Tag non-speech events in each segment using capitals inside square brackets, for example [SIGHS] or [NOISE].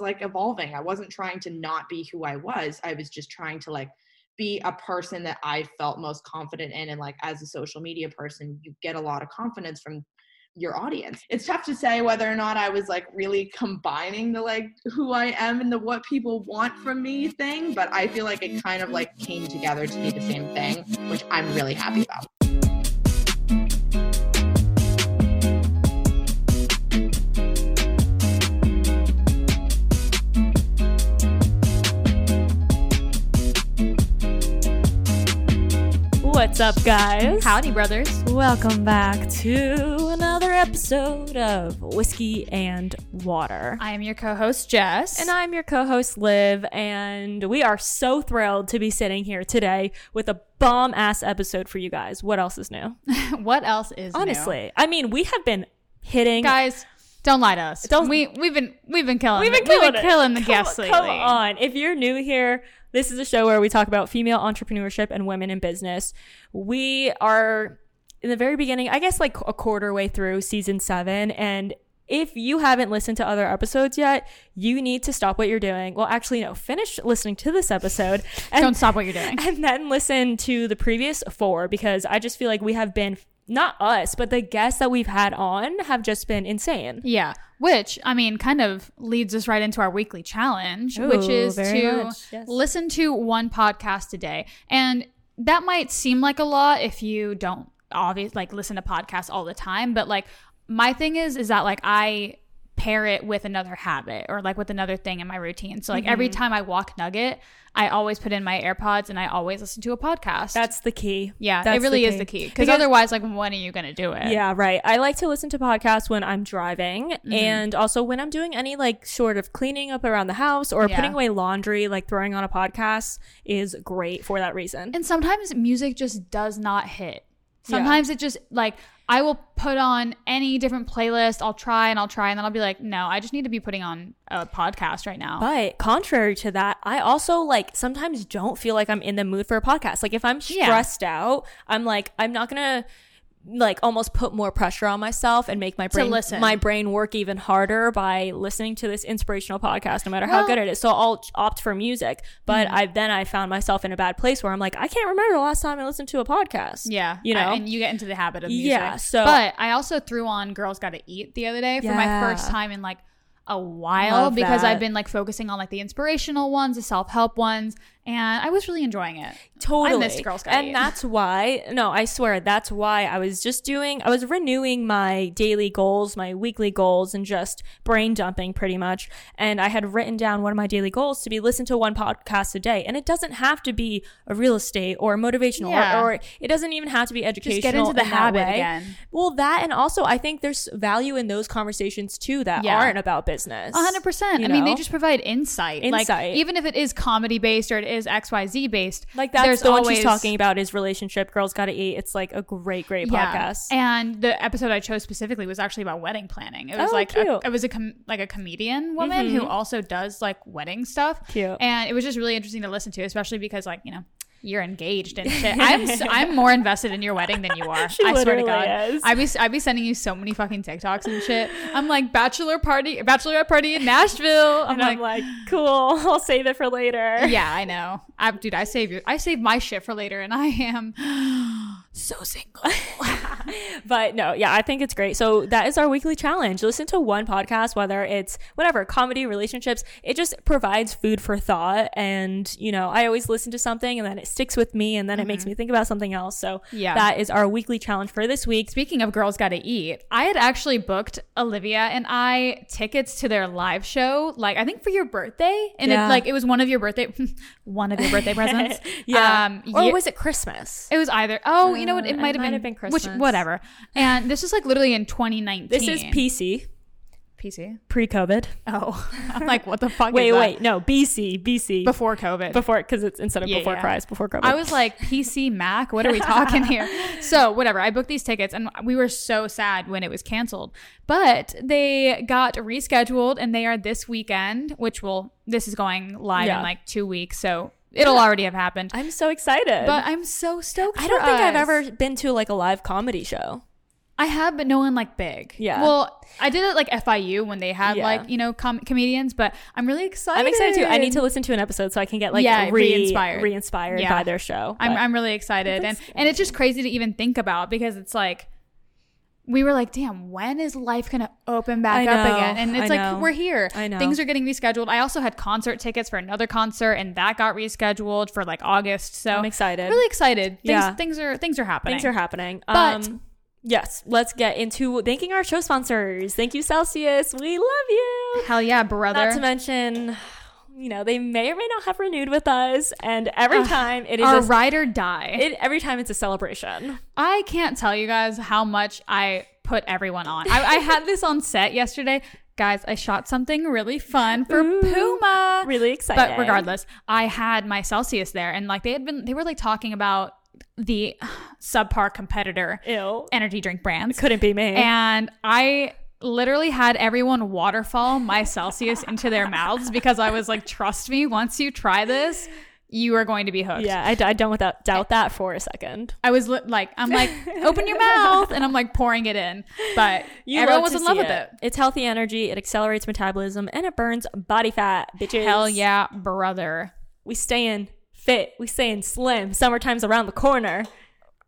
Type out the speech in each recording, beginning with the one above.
like evolving. I wasn't trying to not be who I was. I was just trying to like be a person that I felt most confident in. And like as a social media person, you get a lot of confidence from your audience. It's tough to say whether or not I was like really combining the like who I am and the what people want from me thing, but I feel like it kind of like came together to be the same thing, which I'm really happy about. What's up, guys? Howdy, brothers. Welcome back to another episode of Whiskey and Water. I am your co host, Jess. And I'm your co host, Liv, and we are so thrilled to be sitting here today with a bomb ass episode for you guys. What else is new? [LAUGHS] what else is Honestly, new? I mean, we have been hitting. Guys, don't lie to us. Don't- we we've been we've been killing We've been killing, we've been killing the Come- guests lately. Come on. If you're new here, this is a show where we talk about female entrepreneurship and women in business. We are in the very beginning, I guess like a quarter way through season seven. And if you haven't listened to other episodes yet, you need to stop what you're doing. Well, actually, no, finish listening to this episode and, Don't stop what you're doing. [LAUGHS] and then listen to the previous four because I just feel like we have been, not us, but the guests that we've had on have just been insane. Yeah, which I mean, kind of leads us right into our weekly challenge, which is to yes. listen to one podcast a day, and that might seem like a lot if you don't obviously like listen to podcasts all the time. But like my thing is, is that like I pair it with another habit or like with another thing in my routine. So like every Mm-hmm. time I walk Nugget, I always put in my AirPods and I always listen to a podcast. That's the key. yeah, That's it really is the key because otherwise, like, when are you gonna do it? Yeah, right. I like to listen to podcasts when I'm driving Mm-hmm. and also when I'm doing any like sort of cleaning up around the house or Yeah. putting away laundry, like throwing on a podcast is great for that reason. And sometimes music just does not hit. Sometimes it just like I will put on any different playlist. I'll try and I'll try and then I'll be like, no, I just need to be putting on a podcast right now. But contrary to that, I also like sometimes don't feel like I'm in the mood for a podcast. Like if I'm Yeah. stressed out, I'm like I'm not going to like almost put more pressure on myself and make my brain listen. my brain work even harder by listening to this inspirational podcast no matter how good it is. So I'll opt for music, but mm. I then I found myself in a bad place where I'm like I can't remember the last time I listened to a podcast. yeah, You know? and you get into the habit of music. Yeah, so- but I also threw on "Girls Got to Eat" the other day for my first time in like a while Love because that. I've been like focusing on like the inspirational ones, the self help ones, and I was really enjoying it. Totally. I missed Girls Gotta and that's why, no, I swear, that's why I was just doing, I was renewing my daily goals, my weekly goals, and just brain dumping pretty much. And I had written down one of my daily goals to be listen to one podcast a day. And it doesn't have to be a real estate or motivational, Yeah. or, or it doesn't even have to be educational. Just get into the in habit again. Well, that, and also I think there's value in those conversations too that Yeah. aren't about business. A hundred percent. You I mean, they just provide insight. Insight. Like even if it is comedy based or it is X Y Z based, like that's there's the one she's talking about is relationship. Girls gotta eat. It's like a great, great podcast. And the episode I chose specifically was actually about wedding planning. It was Oh, like. Mm-hmm. A, it was a com- like a comedian woman who also does like wedding stuff. Cute. And it was just really interesting to listen to, especially because like you know. You're engaged and shit. [LAUGHS] I'm s- I'm more invested in your wedding than you are. [LAUGHS] I swear to God. is. I be I be sending you so many fucking TikToks and shit. I'm like bachelor party, bachelorette party in Nashville. I'm and like, I'm like, cool. [LAUGHS] I'll save it for later. yeah, I know. I, dude, I save you. I save my shit for later, and I am so single. [LAUGHS] But no, yeah, I think it's great. So that is our weekly challenge. Listen to one podcast, whether it's whatever, comedy, relationships. It just provides food for thought. And, you know, I always listen to something and then it sticks with me and then it makes me think about something else. So Mm-hmm. Yeah. that is our weekly challenge for this week. Speaking of girls gotta eat, I had actually booked Olivia and I tickets to their live show, like I think for your birthday, and Yeah. it like it was one of your birthday, [LAUGHS] one of your birthday presents. [LAUGHS] Yeah. Um, or was it Christmas? it was either. Oh, you know what? Uh, It it might have might been, have been Which whatever. And this is like literally in 2019. This is PC, PC. pre COVID. Oh, [LAUGHS] I'm like, what the fuck? Wait, is that? wait, no, BC, BC. Before COVID. Before, because it's instead of Yeah, before yeah. Christ, before COVID. I was like, PC Mac, what are we talking here? [LAUGHS] So, whatever. I booked these tickets and we were so sad when it was canceled. But they got rescheduled and they are this weekend, which will, this is going live Yeah. in like two weeks. So, it'll already have happened. I'm so excited. But I'm so stoked. I don't think I've ever been to like a live comedy show. I have, but no one like big. Yeah. Well, I did it like FIU when they had Yeah. like you know com- comedians, but I'm really excited. I'm excited too. I need to listen to an episode so I can get like Yeah, re- re-inspired. re-inspired Yeah. by their show. I'm I'm really excited, and and it's just crazy to even think about because it's like. We were like, damn, when is life gonna open back I up again? And it's I like know. we're here. I know. Things are getting rescheduled. I also had concert tickets for another concert, and that got rescheduled for like August. So I'm excited. really excited. Things, Yeah. things are things are happening. Things are happening. But- um, yes, let's get into thanking our show sponsors. Thank you, Celsius. We love you. Hell yeah, brother. Not to mention, you know, they may or may not have renewed with us, and every Ugh, time it is Our a, ride or die. it, every time it's a celebration. I can't tell you guys how much I put everyone on. I, I had this on set yesterday. Guys, I shot something really fun for Ooh, Puma. Really excited. But regardless, I had my Celsius there and like they had been they were like talking about the [SIGHS] subpar competitor ew, energy drink brands. couldn't be me. And I literally had everyone waterfall my Celsius into their mouths because I was like, trust me, once you try this, you are going to be hooked. yeah, I, I don't without, doubt that for a second. I was li- like, I'm like, open your mouth, and I'm like pouring it in. But everyone was in love see with it. It's healthy energy. It accelerates metabolism and it burns body fat. Bitches. Hell yeah, brother. We staying fit. We staying slim. Summertime's around the corner.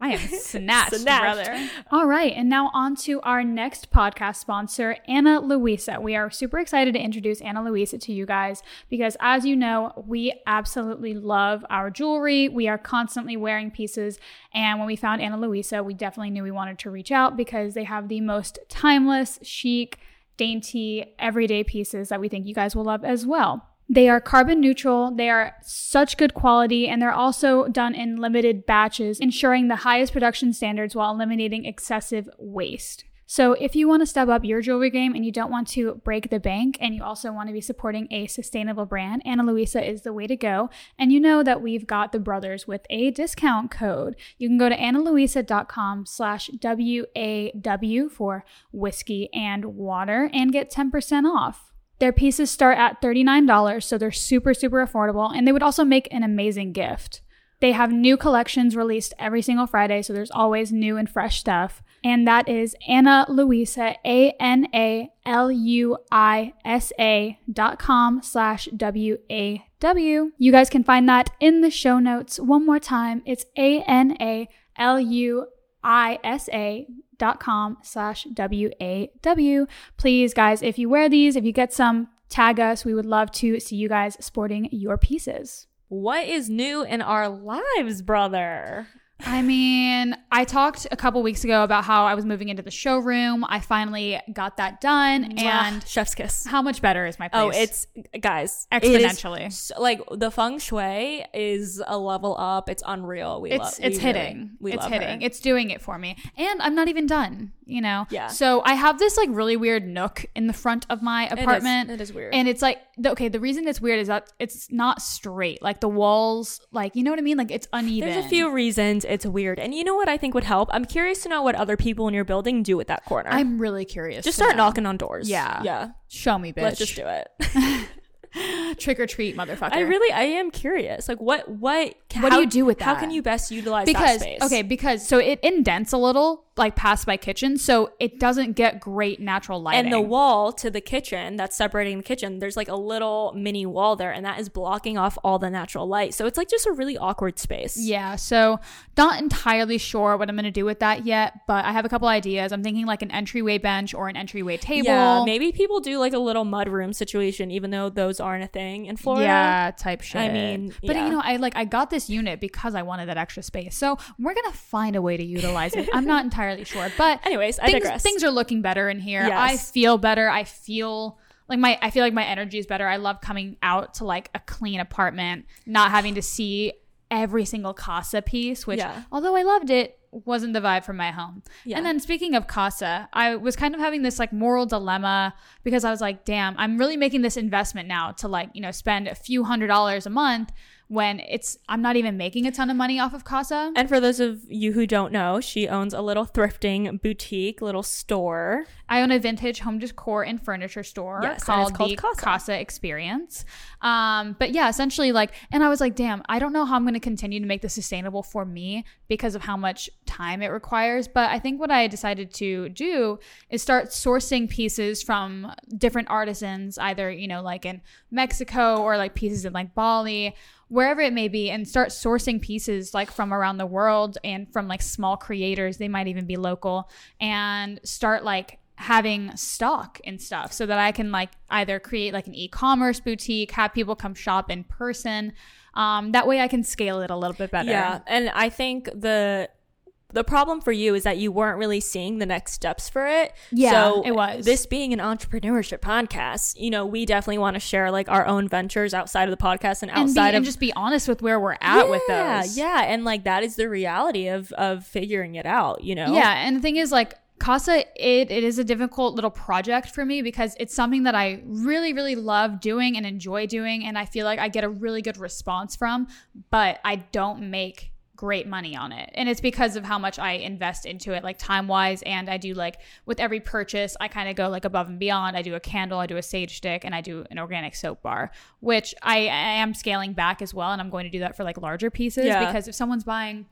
I am [LAUGHS] snatched, Snatched. brother. All right, and now on to our next podcast sponsor, Ana Luisa. We are super excited to introduce Ana Luisa to you guys because, as you know, we absolutely love our jewelry. We are constantly wearing pieces, and when we found Ana Luisa, we definitely knew we wanted to reach out because they have the most timeless, chic, dainty, everyday pieces that we think you guys will love as well. They are carbon neutral, they are such good quality, and they're also done in limited batches, ensuring the highest production standards while eliminating excessive waste. So, if you want to step up your jewelry game and you don't want to break the bank and you also want to be supporting a sustainable brand, Ana Luisa is the way to go. And you know that we've got the brothers with a discount code. You can go to analuisa.com slash W-A-W for whiskey and water and get 10% off. Their pieces start at $39, so they're super, super affordable, and they would also make an amazing gift. They have new collections released every single Friday, so there's always new and fresh stuff. And that is Ana Luisa, A N A L U I S A dot com slash W A W. You guys can find that in the show notes. One more time, it's A N A L U I S A com slash W-A-W. Please, guys, if you wear these, if you get some, tag us. We would love to see you guys sporting your pieces. What is new in our lives, brother? I mean, I talked a couple weeks ago about how I was moving into the showroom. I finally got that done. And chef's kiss. how much better is my oh, place? Oh, it's guys it is Exponentially. so- like the feng shui is a level up. It's unreal. We it's love. it's we hitting. Really, we it's love hitting. her. It's doing it for me. And I'm not even done, you know. Yeah. So I have this like really weird nook in the front of my It is- apartment. It is weird. And it's like the, okay, the reason it's weird is that it's not straight. Like the walls, like you know what I mean? Like it's uneven. There's a few reasons it's weird, and you know what I think would help. I'm curious to know what other people in your building do with that corner. I'm really curious. just start know. knocking on doors. Yeah. yeah. Show me, bitch. Let's just do it. [LAUGHS] Trick or treat, motherfucker. I really, I am curious. Like, what, what, What do you do with that? How can you best utilize because that space? okay, because so it indents a little, like past my kitchen, so it doesn't get great natural lighting. and the wall to the kitchen that's separating the kitchen, there's like a little mini wall there, and that is blocking off all the natural light. So it's like just a really awkward space. Yeah, so not entirely sure what I'm going to do with that yet, but I have a couple ideas. I'm thinking like an entryway bench or an entryway table. Yeah, maybe people do like a little mud room situation, even though those aren't a thing in Florida. Yeah, type shit. I mean, but yeah. you know, I like I got this unit because I wanted that extra space. So we're gonna find a way to utilize it. I'm not entirely [LAUGHS] sure, but [LAUGHS] Anyways, I things, digress. things are looking better in here. Yes. I feel better. I feel like my I feel like my energy is better. I love coming out to like a clean apartment, not having to see every single casa piece, which Yeah. although I loved it, wasn't the vibe from my home. Yeah. And then speaking of casa, I was kind of having this like moral dilemma because I was like, damn, I'm really making this investment now to like, you know, spend a few hundred dollars a month when it's I'm not even making a ton of money off of casa. And for those of you who don't know, she owns a little thrifting boutique, little store. I own a vintage home decor and furniture store Yes, called, called the Casa. Casa. Experience. Um, but yeah, essentially like, and I was like, damn, I don't know how I'm going to continue to make this sustainable for me because of how much time it requires. But I think what I decided to do is start sourcing pieces from different artisans, either, you know, like in Mexico or like pieces in like Bali, wherever it may be, and start sourcing pieces like from around the world and from like small creators. They might even be local and start like having stock and stuff so that I can like either create like an e-commerce boutique, have people come shop in person. Um, that way I can scale it a little bit better. Yeah, and I think the the problem for you is that you weren't really seeing the next steps for it. Yeah, so it was. This being an entrepreneurship podcast, you know, we definitely want to share like our own ventures outside of the podcast and outside and, be, outside and of just be honest with where we're at with Yeah, those. Yeah, and like that is the reality of of figuring it out. You know. Yeah, and the thing is, like Casa, it, it is a difficult little project for me because it's something that I really, really love doing and enjoy doing, and I feel like I get a really good response from, but I don't make great money on it. And it's because of how much I invest into it, like time wise. And I do like with every purchase, I kind of go like above and beyond. I do a candle, I do a sage stick, and I do an organic soap bar, which I, I am scaling back as well. And I'm going to do that for like larger pieces Yeah. because if someone's buying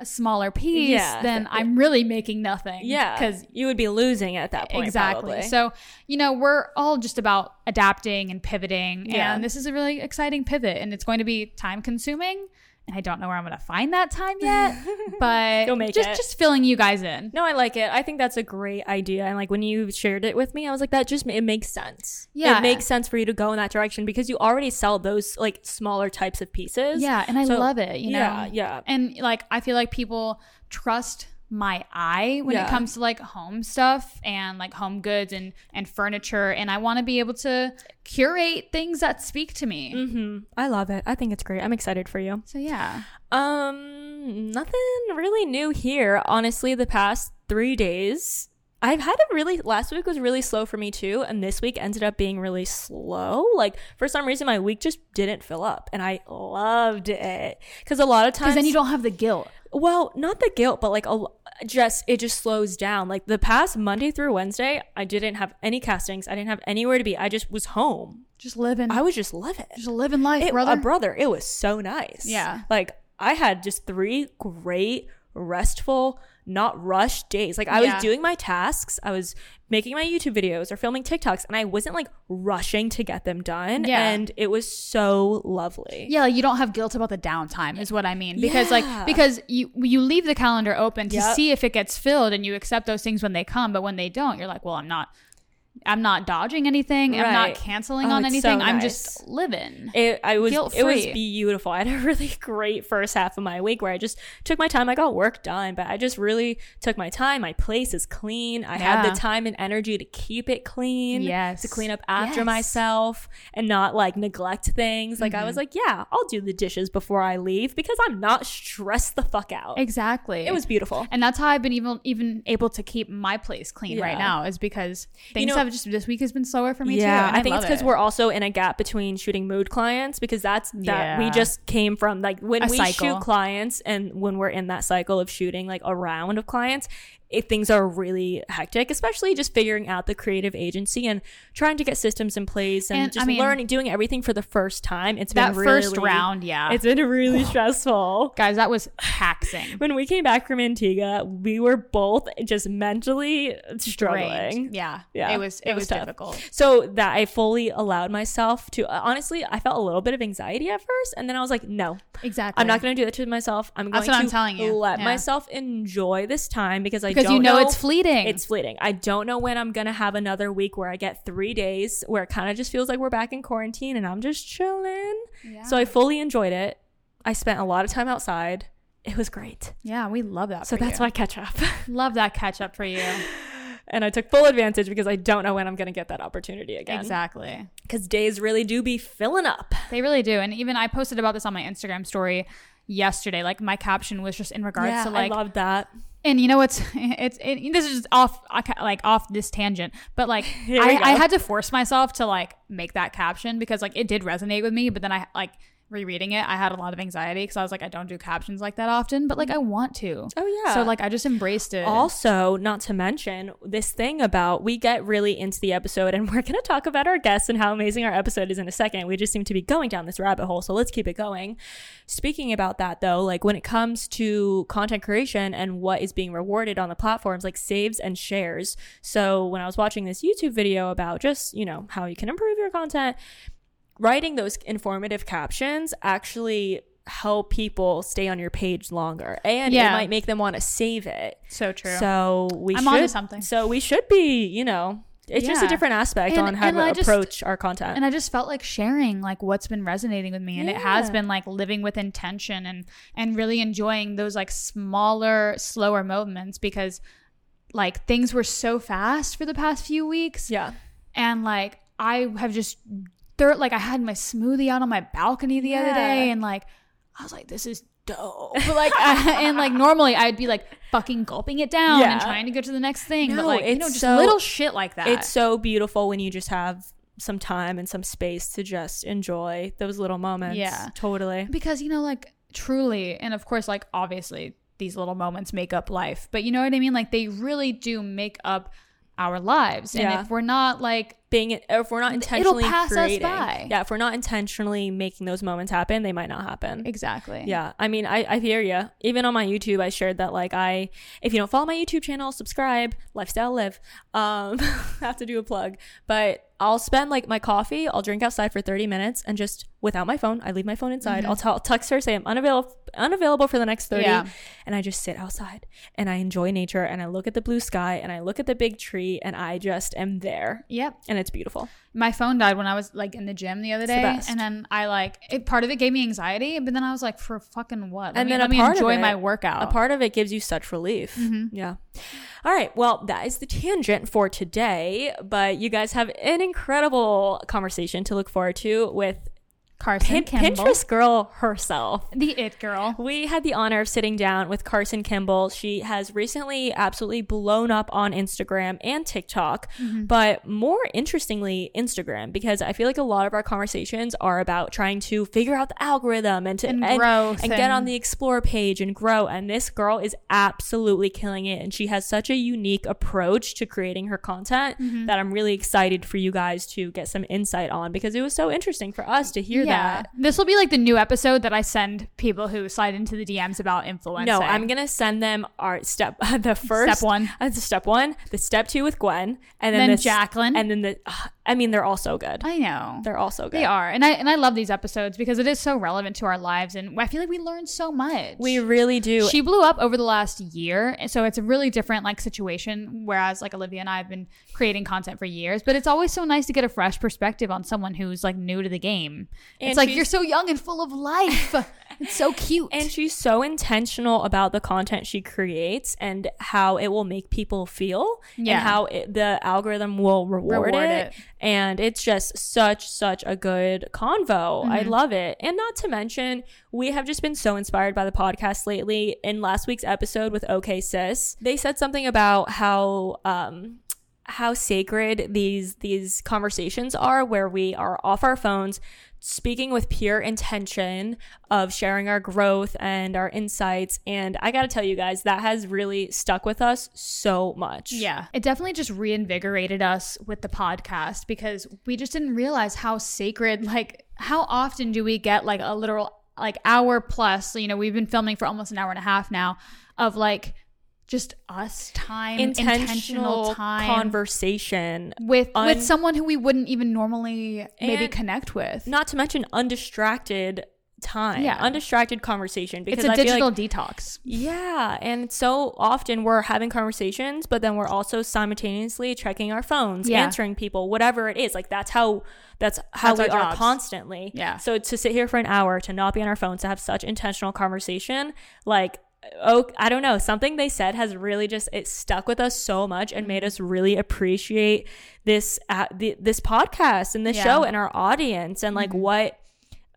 a smaller piece, Yeah. then I'm really making nothing. Yeah, Because you would be losing at that point. exactly. probably. So, you know, we're all just about adapting and pivoting. Yeah. And this is a really exciting pivot and it's going to be time consuming. And I don't know where I'm going to find that time yet, [LAUGHS] but You'll make just, it. just filling you guys in. No, I like it. I think that's a great idea. And like when you shared it with me, I was like, that just it makes sense. Yeah. it makes sense for you to go in that direction because you already sell those like smaller types of pieces. Yeah. And I So- love it, you know? yeah, yeah. And like, I feel like people trust my eye when Yeah. it comes to like home stuff and like home goods and and furniture and I want to be able to curate things that speak to me. hmm I love it. I think it's great. I'm excited for you. So yeah. Um, nothing really new here. Honestly, the past three days, I've had a really. Last week was really slow for me too, and this week ended up being really slow. Like for some reason, my week just didn't fill up, and I loved it because a lot of times then you don't have the guilt. Well, not the guilt, but like a just it just slows down. Like the past Monday through Wednesday, I didn't have any castings. I didn't have anywhere to be. I just was home. Just living. I was just living. just living life, It, brother. A brother. It was so nice. Yeah. Like I had just three great, restful, not rush days. Like I was doing my tasks. I was making my YouTube videos or filming TikToks, and I wasn't like rushing to get them done. Yeah. And it was so lovely. yeah, like, you don't have guilt about the downtime is what I mean. Because Yeah. like because you you leave the calendar open to Yep. see if it gets filled and you accept those things when they come, but when they don't, you're like, well, I'm not I'm not dodging anything. I'm not canceling Oh, on anything. so I'm nice. just living. It I was it was beautiful. [LAUGHS] I had a really great first half of my week where I just took my time. I got work done, but I just really took my time. My place is clean. I had the time and energy to keep it clean. Yes. To clean up after Yes. myself and not like neglect things. Like Mm-hmm. I was like, yeah, I'll do the dishes before I leave because I'm not stressed the fuck out. Exactly. It was beautiful. and that's how I've been even even able to keep my place clean right now is because things know- have just this week has been slower for me yeah, too. and I think it's because it. we're also in a gap between shooting mood clients because that's that we just came from like when A we cycle. shoot clients and when we're in that cycle of shooting like a round of clients, it, things are really hectic, especially just figuring out the creative agency and trying to get systems in place and, And, just I mean, learning, doing everything for the first time. It's that been really, first round, yeah. It's been really [SIGHS] stressful. Guys, that was taxing. When we came back from Antigua, we were both just mentally struggling. Drained. Yeah. Yeah, It was it, it was was, difficult. So that I fully allowed myself to uh, honestly, I felt a little bit of anxiety at first, and then I was like, no, Exactly. I'm not going to do that to myself. I'm going That's to I'm telling you. let Yeah. myself enjoy this time because I because don't you know, it's fleeting. It's fleeting. I don't know when I'm going to have another week where I get three days where it kind of just feels like we're back in quarantine and I'm just chilling. So I fully enjoyed it. I spent a lot of time outside. It was great. yeah, we love that. So that's you. why I catch up. [LAUGHS] love that catch up for you. and I took full advantage because I don't know when I'm going to get that opportunity again. Exactly. Because days really do be filling up. They really do. And even I posted about this on my Instagram story yesterday. Like my caption was just in regards yeah, to like I love that. and you know what's [LAUGHS] it's it, this is just off like off this tangent but like [LAUGHS] I, I had to force myself to like make that caption because like it did resonate with me but then i like rereading it, I had a lot of anxiety because I was like, I don't do captions like that often, but like I want to. Oh yeah. So like I just embraced it. Also, not to mention this thing about we get really into the episode and [LAUGHS] we're going to talk about our guests and how amazing our episode is in a second. We just seem to be going down this rabbit hole, so let's keep it going. Speaking about that though, like when it comes to content creation and what is being rewarded on the platforms like saves and shares. So, when I was watching this YouTube video about just, you know, how you can improve your content, writing those informative captions actually help people stay on your page longer and Yeah. it might make them want to save it. so true. So we I'm should something. So we should be, you know, it's just a different aspect And- on how to just- approach our content. and I just felt like sharing like what's been resonating with me and it has been like living with intention and and really enjoying those like smaller slower moments because like things were so fast for the past few weeks yeah. and like I have just third like I had my smoothie out on my balcony the other day and like I was like this is dope [LAUGHS] like I, and like normally I'd be like fucking gulping it down Yeah. and trying to go to the next thing but No, like you know just so- little shit like that It's so beautiful when you just have some time and some space to just enjoy those little moments. Yeah. Totally. because you know like truly and of course like obviously these little moments make up life but you know what i mean like they really do make up our lives and Yeah. if we're not like Being if we're not intentionally It'll pass us creating, by. yeah, if we're not intentionally making those moments happen, they might not happen. exactly Yeah, I mean, I, I hear you. Even on my YouTube, I shared that like I, if you don't follow my YouTube channel, subscribe, lifestyle live. Um, [LAUGHS] have to do a plug, but I'll spend like my coffee. I'll drink outside for thirty minutes and just without my phone. I leave my phone inside. I'll, tell text her say I'm unavailable unavailable for the next thirty, Yeah. and I just sit outside and I enjoy nature and I look at the blue sky and I look at the big tree and I just am there yep and it's beautiful. my phone died when i was like in the gym the other the day best. and then i like it part of it gave me anxiety but then i was like for fucking what let And me, then let me enjoy it- my workout A part of it gives you such relief. Mm-hmm. Yeah. All right. Well, that is the tangent for today. But you guys have an incredible conversation to look forward to with Karsen Pin- Kimball, Pinterest girl herself. the it girl We had the honor of sitting down with Karsen Kimball. She has recently absolutely blown up on Instagram and TikTok, Mm-hmm. but more interestingly, Instagram, because I feel like a lot of our conversations are about trying to figure out the algorithm and to And and, growth and get on the explore page and grow. And this girl is absolutely killing it. And she has such a unique approach to creating her content Mm-hmm. that I'm really excited for you guys to get some insight on because it was so interesting for us to hear that. This will be like the new episode that I send people who slide into the DMs about influence. No, I'm gonna send them our step [LAUGHS] the first Step one. uh, the step one, the step two with Gwen, and then, Then the Jacqueline. and then the. uh, I mean, they're all so good. I know. They're all so good. They are. And I and I love these episodes because it is so relevant to our lives and I feel like we learn so much. We really do. she blew up over the last year and so it's a really different like situation whereas like olivia and i have been creating content for years but it's always so nice to get a fresh perspective on someone who's like new to the game And it's like you're so young and full of life [LAUGHS] it's so cute and she's so intentional about the content she creates and how it will make people feel Yeah. and how it, the algorithm will reward, Reward it. it. And it's just such, such a good convo. I Mm-hmm. love it. And not to mention, we have just been so inspired by the podcast lately. In last week's episode with OK Sis, they said something about how, um, how sacred these these conversations are where we are off our phones speaking with pure intention of sharing our growth and our insights. And i got to tell you guys that has really stuck with us so much. Yeah. It definitely just reinvigorated us with the podcast because we just didn't realize how sacred like how often do we get like a literal like hour plus you know we've been filming for almost an hour and a half now of like just us time intentional, time conversation with un- with someone who we wouldn't even normally maybe connect with not to mention undistracted time Yeah. undistracted conversation because it's a I feel digital like, detox yeah and so often we're having conversations but then we're also simultaneously checking our phones Yeah. answering people whatever it is like that's how that's how That's we are constantly Yeah. so to sit here for an hour to not be on our phones to have such intentional conversation like oh i don't know something they said has really just it stuck with us so much and made us really appreciate this uh, the, this podcast and this Yeah. show and our audience and like what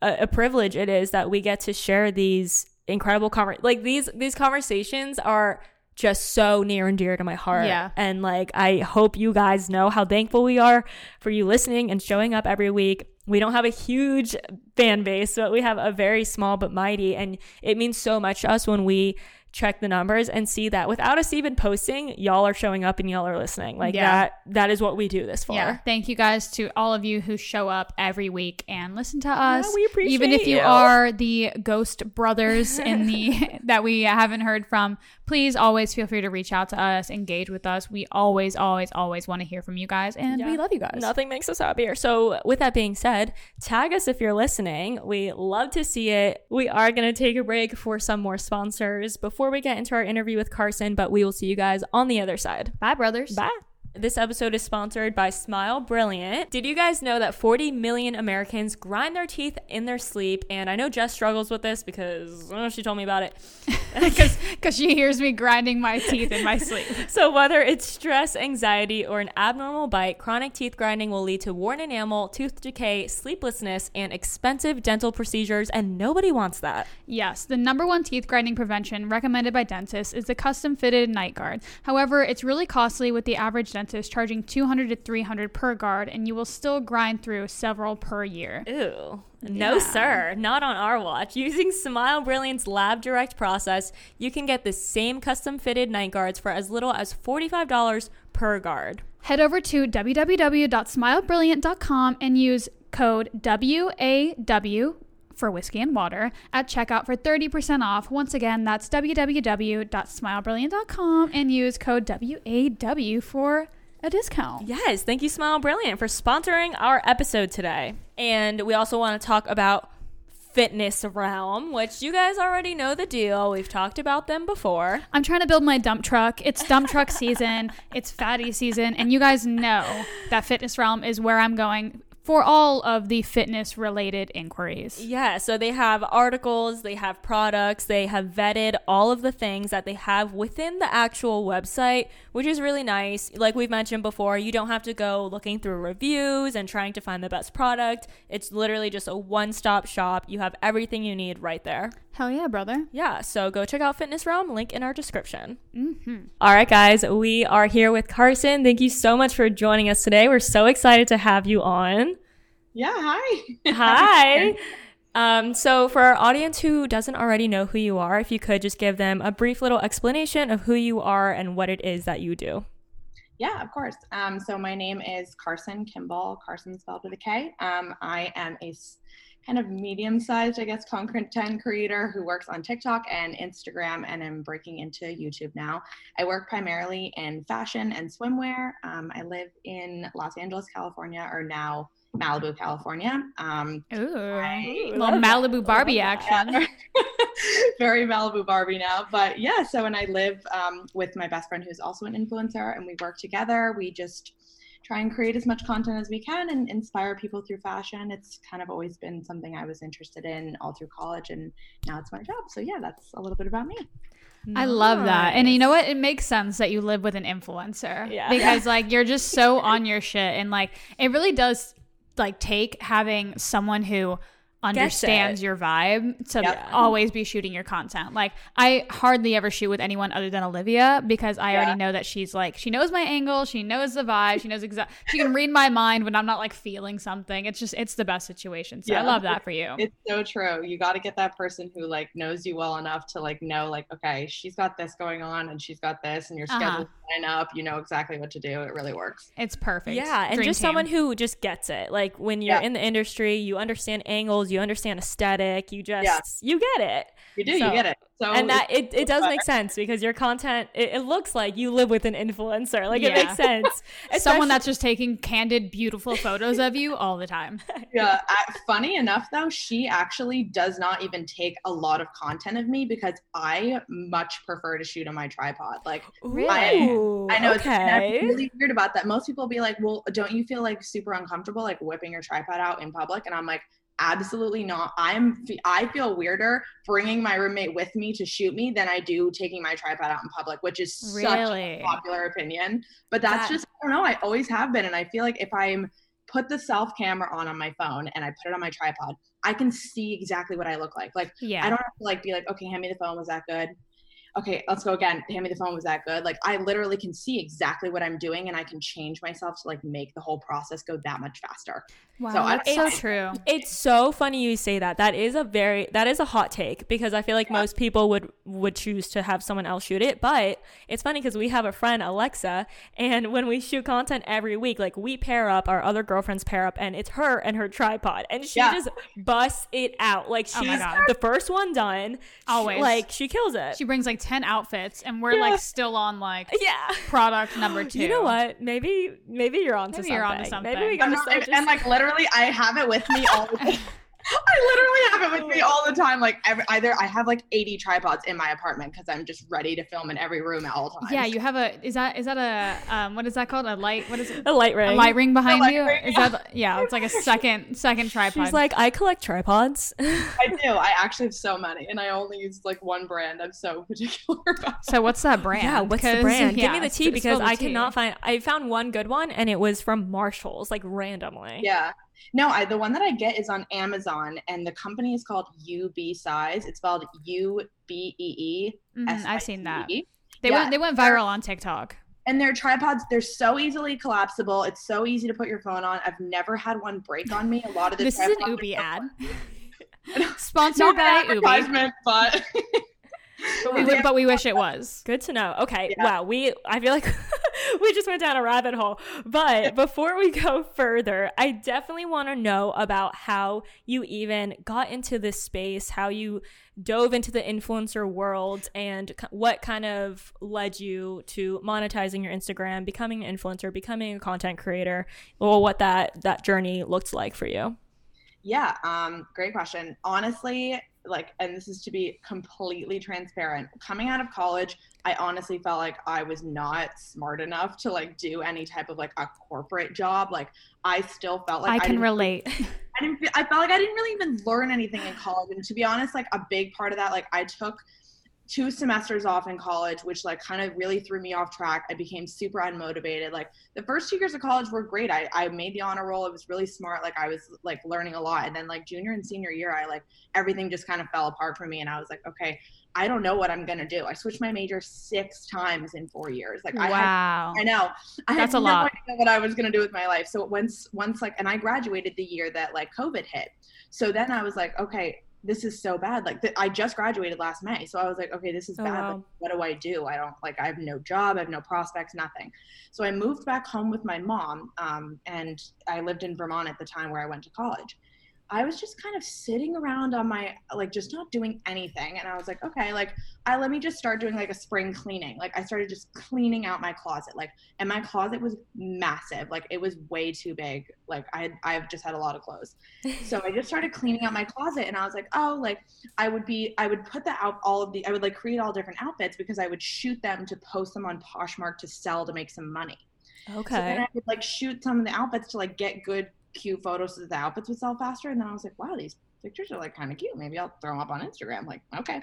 a, a privilege it is that we get to share these incredible conver- like these these conversations are just so near and dear to my heart Yeah. and like i hope you guys know how thankful we are for you listening and showing up every week we don't have a huge fan base, but we have a very small but mighty. And it means so much to us when we check the numbers and see that without us even posting, y'all are showing up and y'all are listening. Like Yeah. that that is what we do this for. Yeah. Thank you guys to all of you who show up every week and listen to us. we appreciate Even if you, you. are the ghost brothers [LAUGHS] in the that we haven't heard from, please always feel free to reach out to us, engage with us. We always, always, always want to hear from you guys, and Yeah. we love you guys. Nothing makes us happier. So, with that being said, tag us if you're listening. We love to see it. We are going to take a break for some more sponsors before we get into our interview with Karsen, but we will see you guys on the other side. Bye, brothers. Bye. This episode is sponsored by Smile Brilliant. Did you guys know that 40 million Americans grind their teeth in their sleep? And I know Jess struggles with this because oh, she told me about it. [LAUGHS] Because she hears me grinding my teeth in my [LAUGHS] sleep. So, whether it's stress, anxiety, or an abnormal bite, chronic teeth grinding will lead to worn enamel, tooth decay, sleeplessness, and expensive dental procedures, and nobody wants that. Yes, the number one teeth grinding prevention recommended by dentists is the custom fitted night guard. However, it's really costly with the average dentist charging 200 to 300 per guard and you will still grind through several per year. Ooh. No, Yeah. sir. Not on our watch. [LAUGHS] Using Smile Brilliant's Lab Direct process, you can get the same custom fitted night guards for as little as $45 per guard. Head over to www.smilebrilliant.com and use code WAW for whiskey and water at checkout for 30% off. Once again, that's www.smilebrilliant.com and use code WAW for a discount. Yes, thank you, Smile Brilliant, for sponsoring our episode today. And we also want to talk about Fitness Realm, which you guys already know the deal. We've talked about them before. I'm trying to build my dump truck. It's dump truck season, it's fatty season, and you guys know that Fitness Realm is where I'm going for all of the fitness related inquiries. Yeah, so they have articles, they have products, they have vetted all of the things that they have within the actual website, which is really nice. Like we've mentioned before, you don't have to go looking through reviews and trying to find the best product. It's literally just a one stop shop. You have everything you need right there. Hell yeah, brother. Yeah, so go check out Fitness Realm, link in our description. Mm-hmm. All right, guys, we are here with Karsen. Thank you so much for joining us today. We're so excited to have you on. Yeah, hi. [LAUGHS] Hi. Um, so, for our audience who doesn't already know who you are, if you could just give them a brief little explanation of who you are and what it is that you do. Yeah, of course. Um, so my name is Karsen Kimball. Karsen spelled with a K. Um, I am a kind of medium-sized, I guess, content creator who works on TikTok and Instagram, and I'm breaking into YouTube now. I work primarily in fashion and swimwear. Um, I live in Los Angeles, California, or now Malibu, California. Um. I Little Malibu Barbie action. [LAUGHS] Very Malibu Barbie now. But yeah, so and I live um, with my best friend who's also an influencer, and we work together. We just try and create as much content as we can and inspire people through fashion. It's kind of always been something I was interested in all through college, and now it's my job. So yeah, that's a little bit about me. I love that. And you know what? It makes sense that you live with an influencer. Yeah. Because like you're just so [LAUGHS] on your shit and like it really does like take having someone who understands your vibe to Yep. always be shooting your content. Like I hardly ever shoot with anyone other than Olivia because I Yeah. already know that she's like she knows my angle, she knows the vibe, she knows exactly she can read my mind when I'm not like feeling something. It's just it's the best situation. So I love that for you. It's so true. You got to get that person who like knows you well enough to like know like okay, she's got this going on and she's got this, and your Uh-huh. schedule line up. You know exactly what to do. It really works. It's perfect. Yeah, and Dream just team. someone who just gets it. Like when you're Yeah. in the industry, you understand angles, you understand aesthetic, you just Yeah. you get it. You do. So- you get it. So and that it, it does better. make sense because your content it, it looks like you live with an influencer. Like it makes [LAUGHS] sense. someone that's just taking candid, beautiful photos of you all the time. [LAUGHS] yeah funny enough though she actually does not even take a lot of content of me because i much prefer to shoot on my tripod like Really? Ooh, i know it's, and I'm really weird about that most people will be like well don't you feel like super uncomfortable like whipping your tripod out in public and i'm like absolutely not i'm i feel weirder bringing my roommate with me to shoot me than i do taking my tripod out in public which is such a popular opinion but that's That- just i don't know i always have been and i feel like if i'm put the self camera on on my phone and i put it on my tripod i can see exactly what i look like like Yeah. I don't have to like be like, okay, hand me the phone. Was that good? Okay, let's go again. Hand me the phone was that good. Like I literally can see exactly what I'm doing and I can change myself to like make the whole process go that much faster. Wow, So I- that's so It's- true. It's so funny you say that. That is a very that is a hot take because I feel like most people would would choose to have someone else shoot it. But it's funny because we have a friend Alexa, and when we shoot content every week, like we pair up, our other girlfriends pair up, and it's her and her tripod, and she Yeah. just busts it out. Like Oh she's God. the first one done. She- Always. like she kills it. She brings like ten outfits, and we're like still on like yeah. product number two. [GASPS] You know what? Maybe maybe you're onto Maybe something. you're onto Maybe we gotta I'm not- start and, just- and, like literally I have it with me all the time. [LAUGHS] I literally have it with me all the time. Like every, either I have like 80 tripods in my apartment because I'm just ready to film in every room at all times. Yeah, you have a. Is that is that a um? What is that called? A light? What is it? a light ring. A light ring behind light you? ring, Is that? Yeah, it's like a second second tripod. She's like, I collect tripods. I [LAUGHS] do. I actually have so many, and I only use like one brand. I'm so [LAUGHS] particular about. so what's that brand? Yeah, what's the 'Cause, brand? Give me the s- tea because the I tea. cannot find. I found one good one and it was from Marshalls, like randomly. Yeah. No, I the one that I get is on Amazon, and the company is called UBeesize. It's spelled U B E E. Mhm, I've seen that. S I C. They Yeah. went they went viral on TikTok. And their tripods, they're so easily collapsible. It's so easy to put your phone on. I've never had one break on me. A lot of the [LAUGHS] This is an Ubi ad. [LAUGHS] [LAUGHS] Sponsored by Ubi. but But we, but we wish it was. Good to know. Okay. Yeah. Wow. We I feel like [LAUGHS] we just went down a rabbit hole. But before we go further, I definitely want to know about how you even got into this space, how you dove into the influencer world and what kind of led you to monetizing your Instagram, becoming an influencer, becoming a content creator, or what that that journey looked like for you. Yeah, um, great question. Honestly, like, and this is to be completely transparent. Coming out of college, I honestly felt like I was not smart enough to like do any type of like a corporate job. Like, I still felt like I can didn't- relate. [LAUGHS] I didn't. Feel, I felt like I didn't really even learn anything in college. And to be honest, like a big part of that, like I took two semesters off in college, which like kind of really threw me off track. I became super unmotivated. Like the first two years of college were great. I, I made the honor roll. It was really smart. Like I was like learning a lot. And then like junior and senior year, I like everything just kind of fell apart for me. And I was like, okay, I don't know what I'm gonna do. I switched my major six times in four years. Like I had. I know. I That's had a no lot. idea what I was gonna do with my life. So once once like and I graduated the year that like COVID hit. So then I was like, okay, this is so bad. Like th- I just graduated last May. So I was like, okay, this is Oh, bad. wow. Like, what do I do? I don't like I have no job, I have no prospects, nothing. So I moved back home with my mom. Um, and I lived in Vermont at the time where I went to college. I was just kind of sitting around on my like just not doing anything. And I was like, okay, like I let me just start doing like a spring cleaning. Like I started just cleaning out my closet. Like and my closet was massive. Like it was way too big. Like I had I've just had a lot of clothes. So I just started cleaning out my closet and I was like, oh, like I would be I would put the out all of the I would like create all different outfits because I would shoot them to post them on Poshmark to sell to make some money. So then Okay. I would like shoot some of the outfits to like get good, cute photos that the outfits would sell faster. And then I was like, wow, these pictures are like kind of cute. Maybe I'll throw them up on Instagram. Like, okay.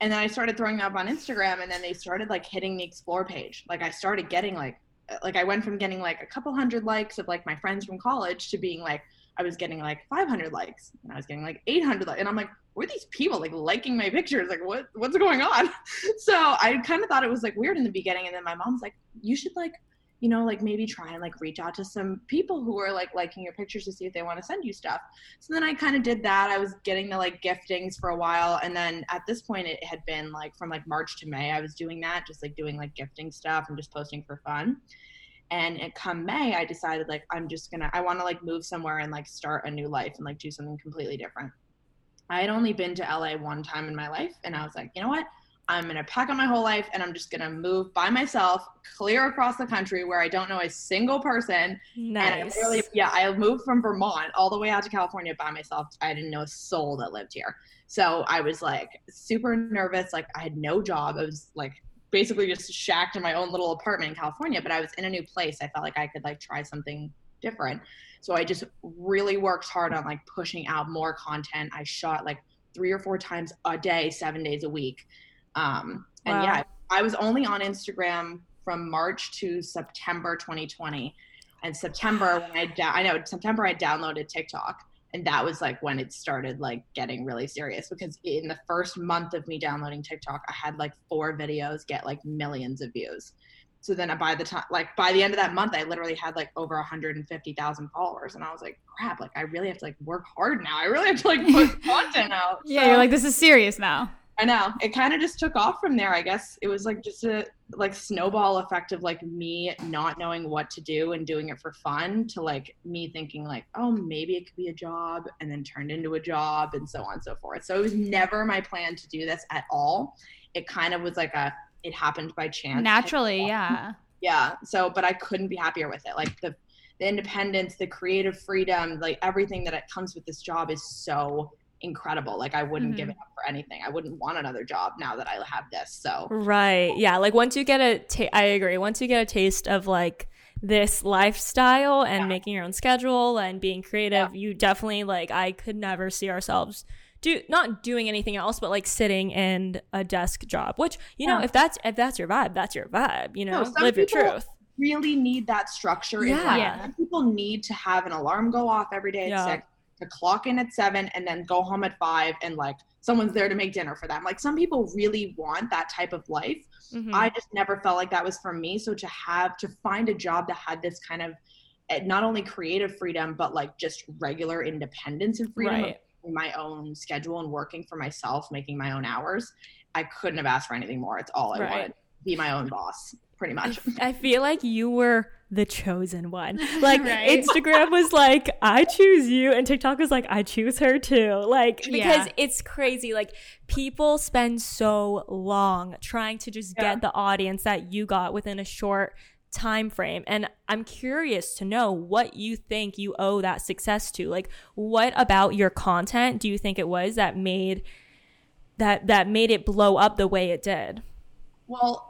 And then I started throwing them up on Instagram, and then they started like hitting the explore page. Like I started getting like, like I went from getting like a couple hundred likes of like my friends from college to being like, I was getting like 500 likes, and I was getting like 800 likes, and I'm like, where are these people like liking my pictures? Like, what what's going on? [LAUGHS] So I kind of thought it was like weird in the beginning, and then my mom's like, you should like you know, like maybe try and like reach out to some people who are like liking your pictures to see if they want to send you stuff. So then I kind of did that. I was getting the like giftings for a while. And then at this point, it had been like from like March to May, I was doing that, just like doing like gifting stuff and just posting for fun. And come May, I decided like I'm just gonna, I want to like move somewhere and like start a new life and like do something completely different. I had only been to LA one time in my life. And I was like, you know what? I'm going to pack up my whole life and I'm just going to move by myself clear across the country where I don't know a single person. Nice. And I really, yeah, I moved from Vermont all the way out to California by myself. I didn't know a soul that lived here. So I was like super nervous. Like I had no job. I was like basically just shacked in my own little apartment in California, but I was in a new place. I felt like I could like try something different. So I just really worked hard on like pushing out more content. I shot like three or four times a day, seven days a week. Um, and Wow. yeah, I was only on Instagram from March to September 2020. And September when I da- I know September I downloaded TikTok. and that was like when it started like getting really serious because in the first month of me downloading tiktok i had like four videos get like millions of views so then by the time like by the end of that month i literally had like over 150000 followers and i was like crap like i really have to like work hard now i really have to like put [LAUGHS] content out yeah so, you're like this is serious now I know. It kind of just took off from there. I guess it was like just a like snowball effect of like me not knowing what to do and doing it for fun to like me thinking like, oh, maybe it could be a job and then turned into a job and so on and so forth. So it was never my plan to do this at all. It kind of was like a it happened by chance. Naturally, [LAUGHS] yeah. Yeah. So, but I couldn't be happier with it. Like the the independence, the creative freedom, like everything that it comes with this job is so incredible. Like I wouldn't mm-hmm. give it up for anything. I wouldn't want another job now that I have this. So right, yeah. Like once you get a, ta- I agree. Once you get a taste of like this lifestyle and yeah. making your own schedule and being creative, yeah. you definitely like. I could never see ourselves do not doing anything else but like sitting in a desk job which you yeah. know if that's if that's your vibe that's your vibe you know no, live your truth really need that structure yeah. yeah. people need to have an alarm go off every day at yeah. six to clock in at seven and then go home at five and like someone's there to make dinner for them. Like some people really want that type of life. Mm-hmm. I just never felt like that was for me. So to have to find a job that had this kind of eh, not only creative freedom but like just regular independence and freedom right. my own schedule and working for myself, making my own hours. I couldn't have asked for anything more. It's all I right. wanted. Be my own boss, pretty much. I feel like you were the chosen one. [LAUGHS] Like right? Instagram was like, I choose you, and TikTok was like, I choose her too. Like because yeah. it's crazy. Like people spend so long trying to just yeah. get the audience that you got within a short time frame and i'm curious to know what you think you owe that success to like what about your content do you think it was that made that that made it blow up the way it did well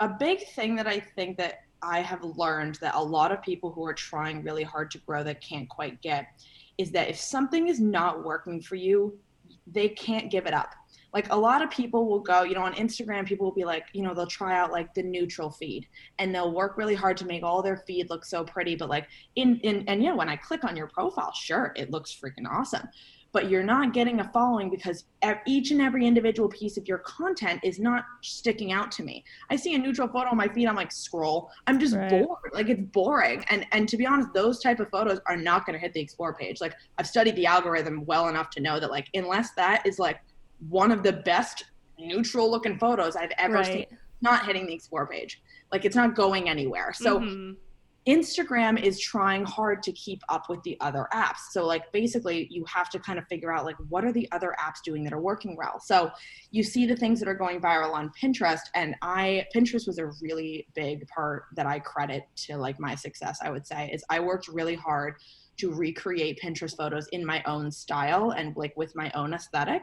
a big thing that i think that I have learned that a lot of people who are trying really hard to grow that can't quite get is that if something is not working for you, they can't give it up. Like a lot of people will go, you know, on Instagram, people will be like, you know, they'll try out like the neutral feed and they'll work really hard to make all their feed look so pretty. But like in, in, and yeah, when I click on your profile, sure, it looks freaking awesome but you're not getting a following because each and every individual piece of your content is not sticking out to me. I see a neutral photo on my feed, I'm like, scroll. I'm just right. bored. Like it's boring. And and to be honest, those type of photos are not going to hit the explore page. Like I've studied the algorithm well enough to know that like unless that is like one of the best neutral looking photos I've ever right. seen, not hitting the explore page. Like it's not going anywhere. So. Mm-hmm Instagram is trying hard to keep up with the other apps. So like basically you have to kind of figure out like what are the other apps doing that are working well. So you see the things that are going viral on Pinterest and I Pinterest was a really big part that I credit to like my success I would say is I worked really hard to recreate Pinterest photos in my own style and like with my own aesthetic.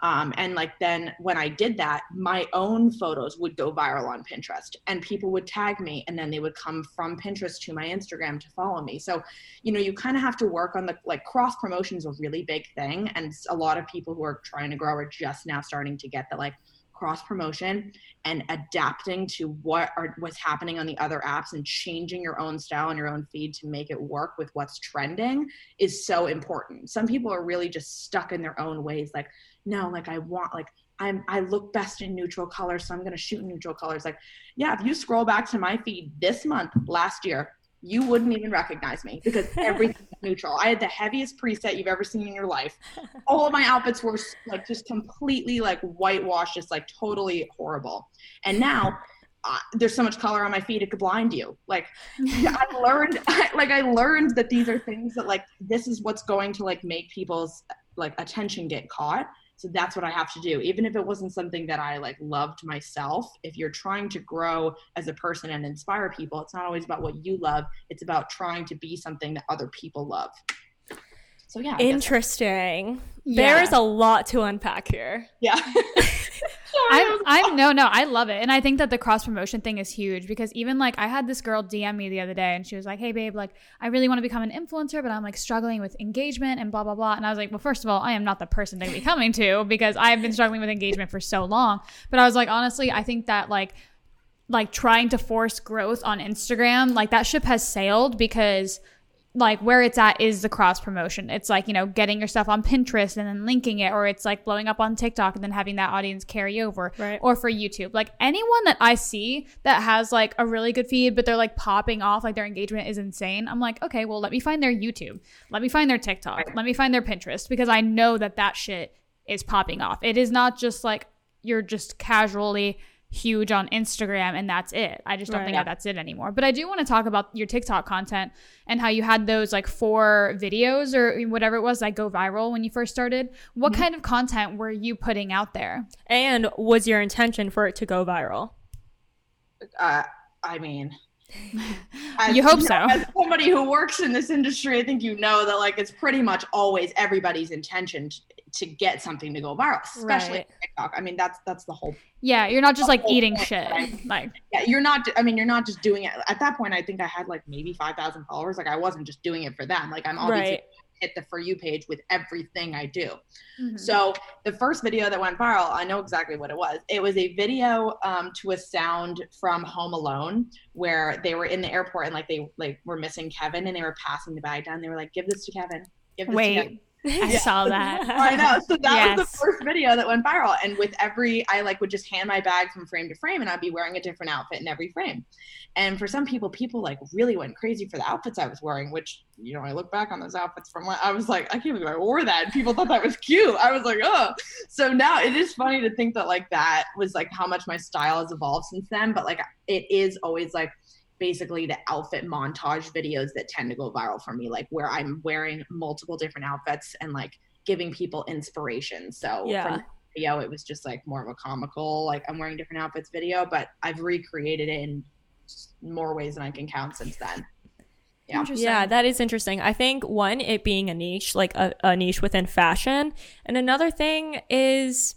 Um, and like then when I did that, my own photos would go viral on Pinterest and people would tag me and then they would come from Pinterest to my Instagram to follow me. So, you know, you kind of have to work on the like cross promotion is a really big thing. And a lot of people who are trying to grow are just now starting to get the like cross promotion and adapting to what are what's happening on the other apps and changing your own style and your own feed to make it work with what's trending is so important. Some people are really just stuck in their own ways like no like i want like i'm i look best in neutral colors so i'm going to shoot neutral colors like yeah if you scroll back to my feed this month last year you wouldn't even recognize me because [LAUGHS] everything's neutral. I had the heaviest preset you've ever seen in your life. [LAUGHS] All of my outfits were like just completely like whitewashed, just like totally horrible. And now uh, there's so much color on my feed it could blind you. Like [LAUGHS] I learned, I, like I learned that these are things that like this is what's going to like make people's like attention get caught so that's what i have to do. Even if it wasn't something that i like loved myself if you're trying to grow as a person and inspire people it's not always about what you love. It's about trying to be something that other people love so yeah interesting yeah. there is a lot to unpack here yeah [LAUGHS] I'm, I'm [LAUGHS] no, no, I love it. And I think that the cross promotion thing is huge because even like I had this girl DM me the other day and she was like, Hey babe, like I really want to become an influencer, but I'm like struggling with engagement and blah, blah, blah. And I was like, Well, first of all, I am not the person to be coming to because I have been struggling with engagement for so long. But I was like, honestly, I think that like like trying to force growth on Instagram, like that ship has sailed because like where it's at is the cross promotion. It's like, you know, getting your stuff on Pinterest and then linking it, or it's like blowing up on TikTok and then having that audience carry over. Right. Or for YouTube. Like anyone that I see that has like a really good feed, but they're like popping off, like their engagement is insane. I'm like, okay, well, let me find their YouTube. Let me find their TikTok. Let me find their Pinterest because I know that that shit is popping off. It is not just like you're just casually huge on Instagram and that's it. I just don't Right. think that that's it anymore. But I do want to talk about your TikTok content and how you had those like four videos or whatever it was that go viral when you first started. What Mm-hmm. kind of content were you putting out there? And was your intention for it to go viral? uh, I mean, You hope so. As somebody who works in this industry, I think you know that like it's pretty much always everybody's intention t- to get something to go viral, especially Right. TikTok. I mean, that's that's the whole. Yeah, you're not just like eating right. shit. Like Yeah, you're not. I mean, you're not just doing it. At that point, I think I had like maybe five thousand followers. Like I wasn't just doing it for them. Like I'm obviously Right. Hit the for you page with everything I do. mhm. So the first video that went viral, I know exactly what it was. It was a video um, to a sound from Home Alone where they were in the airport and like they like were missing Kevin and they were passing the bag down. They were like, "Give this to Kevin." Give this to Kevin. [LAUGHS] I saw that. [LAUGHS] I know. So that was the first video that went viral. And with every, I like would just hand my bag from frame to frame and I'd be wearing a different outfit in every frame. And for some people, people like really went crazy for the outfits I was wearing, which, you know, I look back on those outfits from when I was like, I can't believe I wore that. And people thought that was cute. I was like, oh. So now it is funny to think that like that was like how much my style has evolved since then. But like it is always like, basically the outfit montage videos that tend to go viral for me, like where I'm wearing multiple different outfits and like giving people inspiration. So Yeah. from the video, it was just like more of a comical, like I'm wearing different outfits video, but I've recreated it in more ways than I can count since then. Yeah. Yeah, that is interesting. I think one, it being a niche, like a, a niche within fashion. And another thing is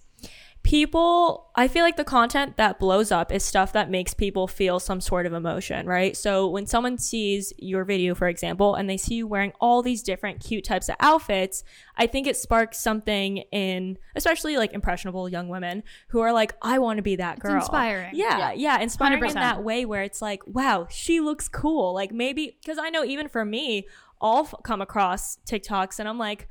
people, I feel like the content that blows up is stuff that makes people feel some sort of emotion, right? So when someone sees your video, for example, and they see you wearing all these different cute types of outfits, I think it sparks something in, especially like impressionable young women who are like, I want to be that It's girl. inspiring. Yeah, yeah, inspiring in 100%. that way where it's like, wow, she looks cool. Like maybe because I know even for me, I'll f- come across TikToks and I'm like,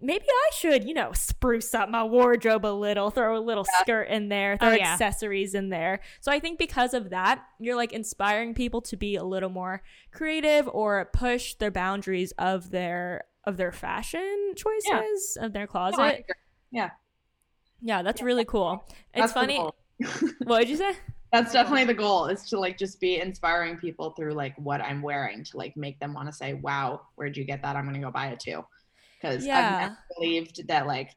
maybe I should, you know, spruce up my wardrobe a little, throw a little skirt in there, oh, throw Oh, yeah. accessories in there. So I think because of that, you're like inspiring people to be a little more creative or push their boundaries of their of their fashion choices of their closet. yeah. yeah, that's really cool. It's That's funny. [LAUGHS] What did you say? That's definitely the goal is to like just be inspiring people through like what I'm wearing to like make them want to say, wow, where'd you get that? I'm going to go buy it too. Because Yeah. I've never believed that like,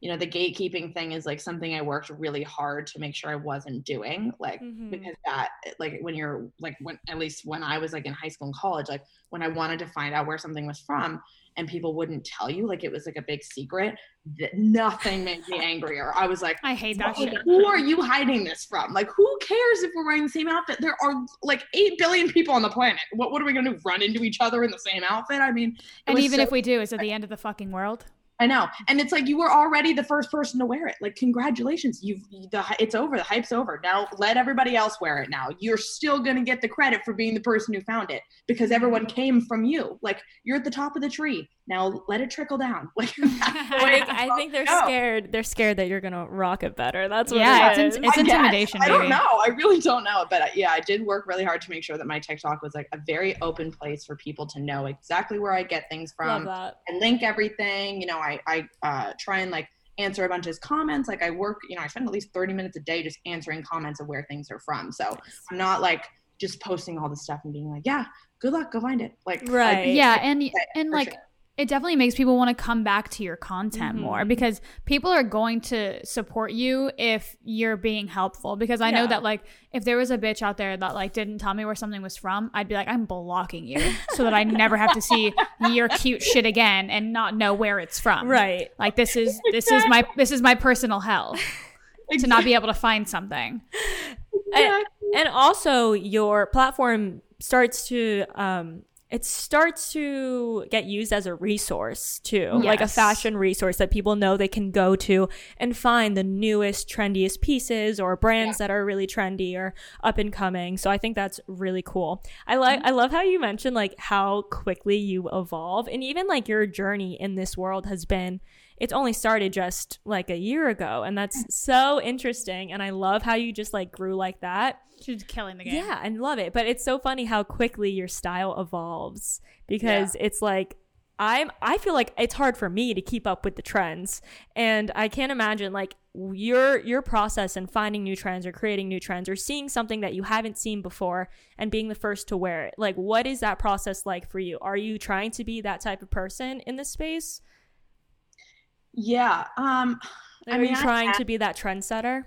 you know, the gatekeeping thing is like something I worked really hard to make sure I wasn't doing. Like, Mhm. because that, like, when you're like, when at least when I was like in high school and college, like when I wanted to find out where something was from and people wouldn't tell you, like it was like a big secret, that nothing made me [LAUGHS] angrier. I was like, I hate that shit. who are you hiding this from? Like, who cares if we're wearing the same outfit? There are like eight billion people on the planet. What what are we gonna do? Run into each other in the same outfit? I mean, And even so- if we do, is it the [LAUGHS] end of the fucking world? I know, and it's like you were already the first person to wear it. Like, congratulations, you've the it's over. The hype's over. Now let everybody else wear it. Now you're still gonna get the credit for being the person who found it because everyone came from you. Like you're at the top of the tree. Now let it trickle down. [LAUGHS] Like [LAUGHS] I think, I think they're supposed to go. scared. They're scared that you're gonna rock it better. That's what Yeah, it it's in- it's I guess. intimidation, I don't maybe. know. I really don't know. But uh, yeah, I did work really hard to make sure that my TikTok was like a very open place for people to know exactly where I get things Love from. that. I link everything. You know, I I uh, try and like answer a bunch of comments. Like I work. You know, I spend at least thirty minutes a day just answering comments of where things are from. So I'm not like just posting all the stuff and being like, yeah, good luck, go find it. Like I- Right. yeah, and and like sure. It definitely makes people want to come back to your content Mhm. more because people are going to support you if you're being helpful because I know that like if there was a bitch out there that like didn't tell me where something was from I'd be like I'm blocking you so that I never have to see [LAUGHS] your cute shit again and not know where it's from Right. like this is [LAUGHS] this is my this is my personal hell [LAUGHS] to not be able to find something And, and also, your platform starts to um, it starts to get used as a resource too, like a fashion resource that people know they can go to and find the newest, trendiest pieces or brands that are really trendy or up and coming. So I think that's really cool. I like mm-hmm. I love how you mentioned like how quickly you evolve and even like your journey in this world has been it's only started just like a year ago and that's mm. so interesting and I love how you just like grew like that. She's killing the game. Yeah, and love it. But it's so funny how quickly your style evolves because it's like I'm I feel like it's hard for me to keep up with the trends. And I can't imagine like your your process in finding new trends or creating new trends or seeing something that you haven't seen before and being the first to wear it. Like what is that process like for you? Are you trying to be that type of person in this space? Yeah. Um Like, I are mean, you trying to be that trendsetter?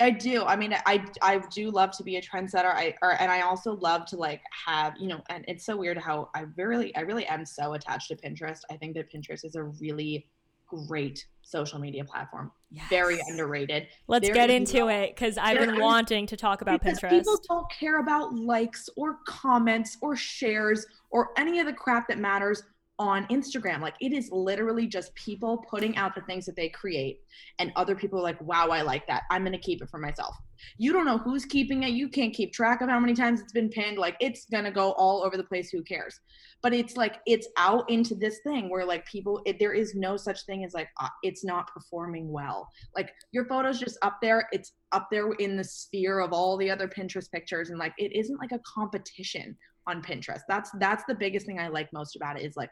I do. I mean, I I do love to be a trendsetter. I or and I also love to like have you know. And it's so weird how I really I really am so attached to Pinterest. I think that Pinterest is a really great social media platform. Very underrated. Let's There get into no- it because I've been wanting to talk about because Pinterest. people don't care about likes or comments or shares or any of the crap that matters on Instagram. Like it is literally just people putting out the things that they create and other people are like, wow, I like that. I'm to keep it for myself. You don't know who's keeping it. You can't keep track of how many times it's been pinned. Like it's to go all over the place. Who cares? But it's like, it's out into this thing where like people, it, there is no such thing as like, uh, it's not performing well. Like your photo's just up there. It's up there in the sphere of all the other Pinterest pictures. And like, it isn't like a competition on Pinterest. That's, that's the biggest thing I like most about it is like,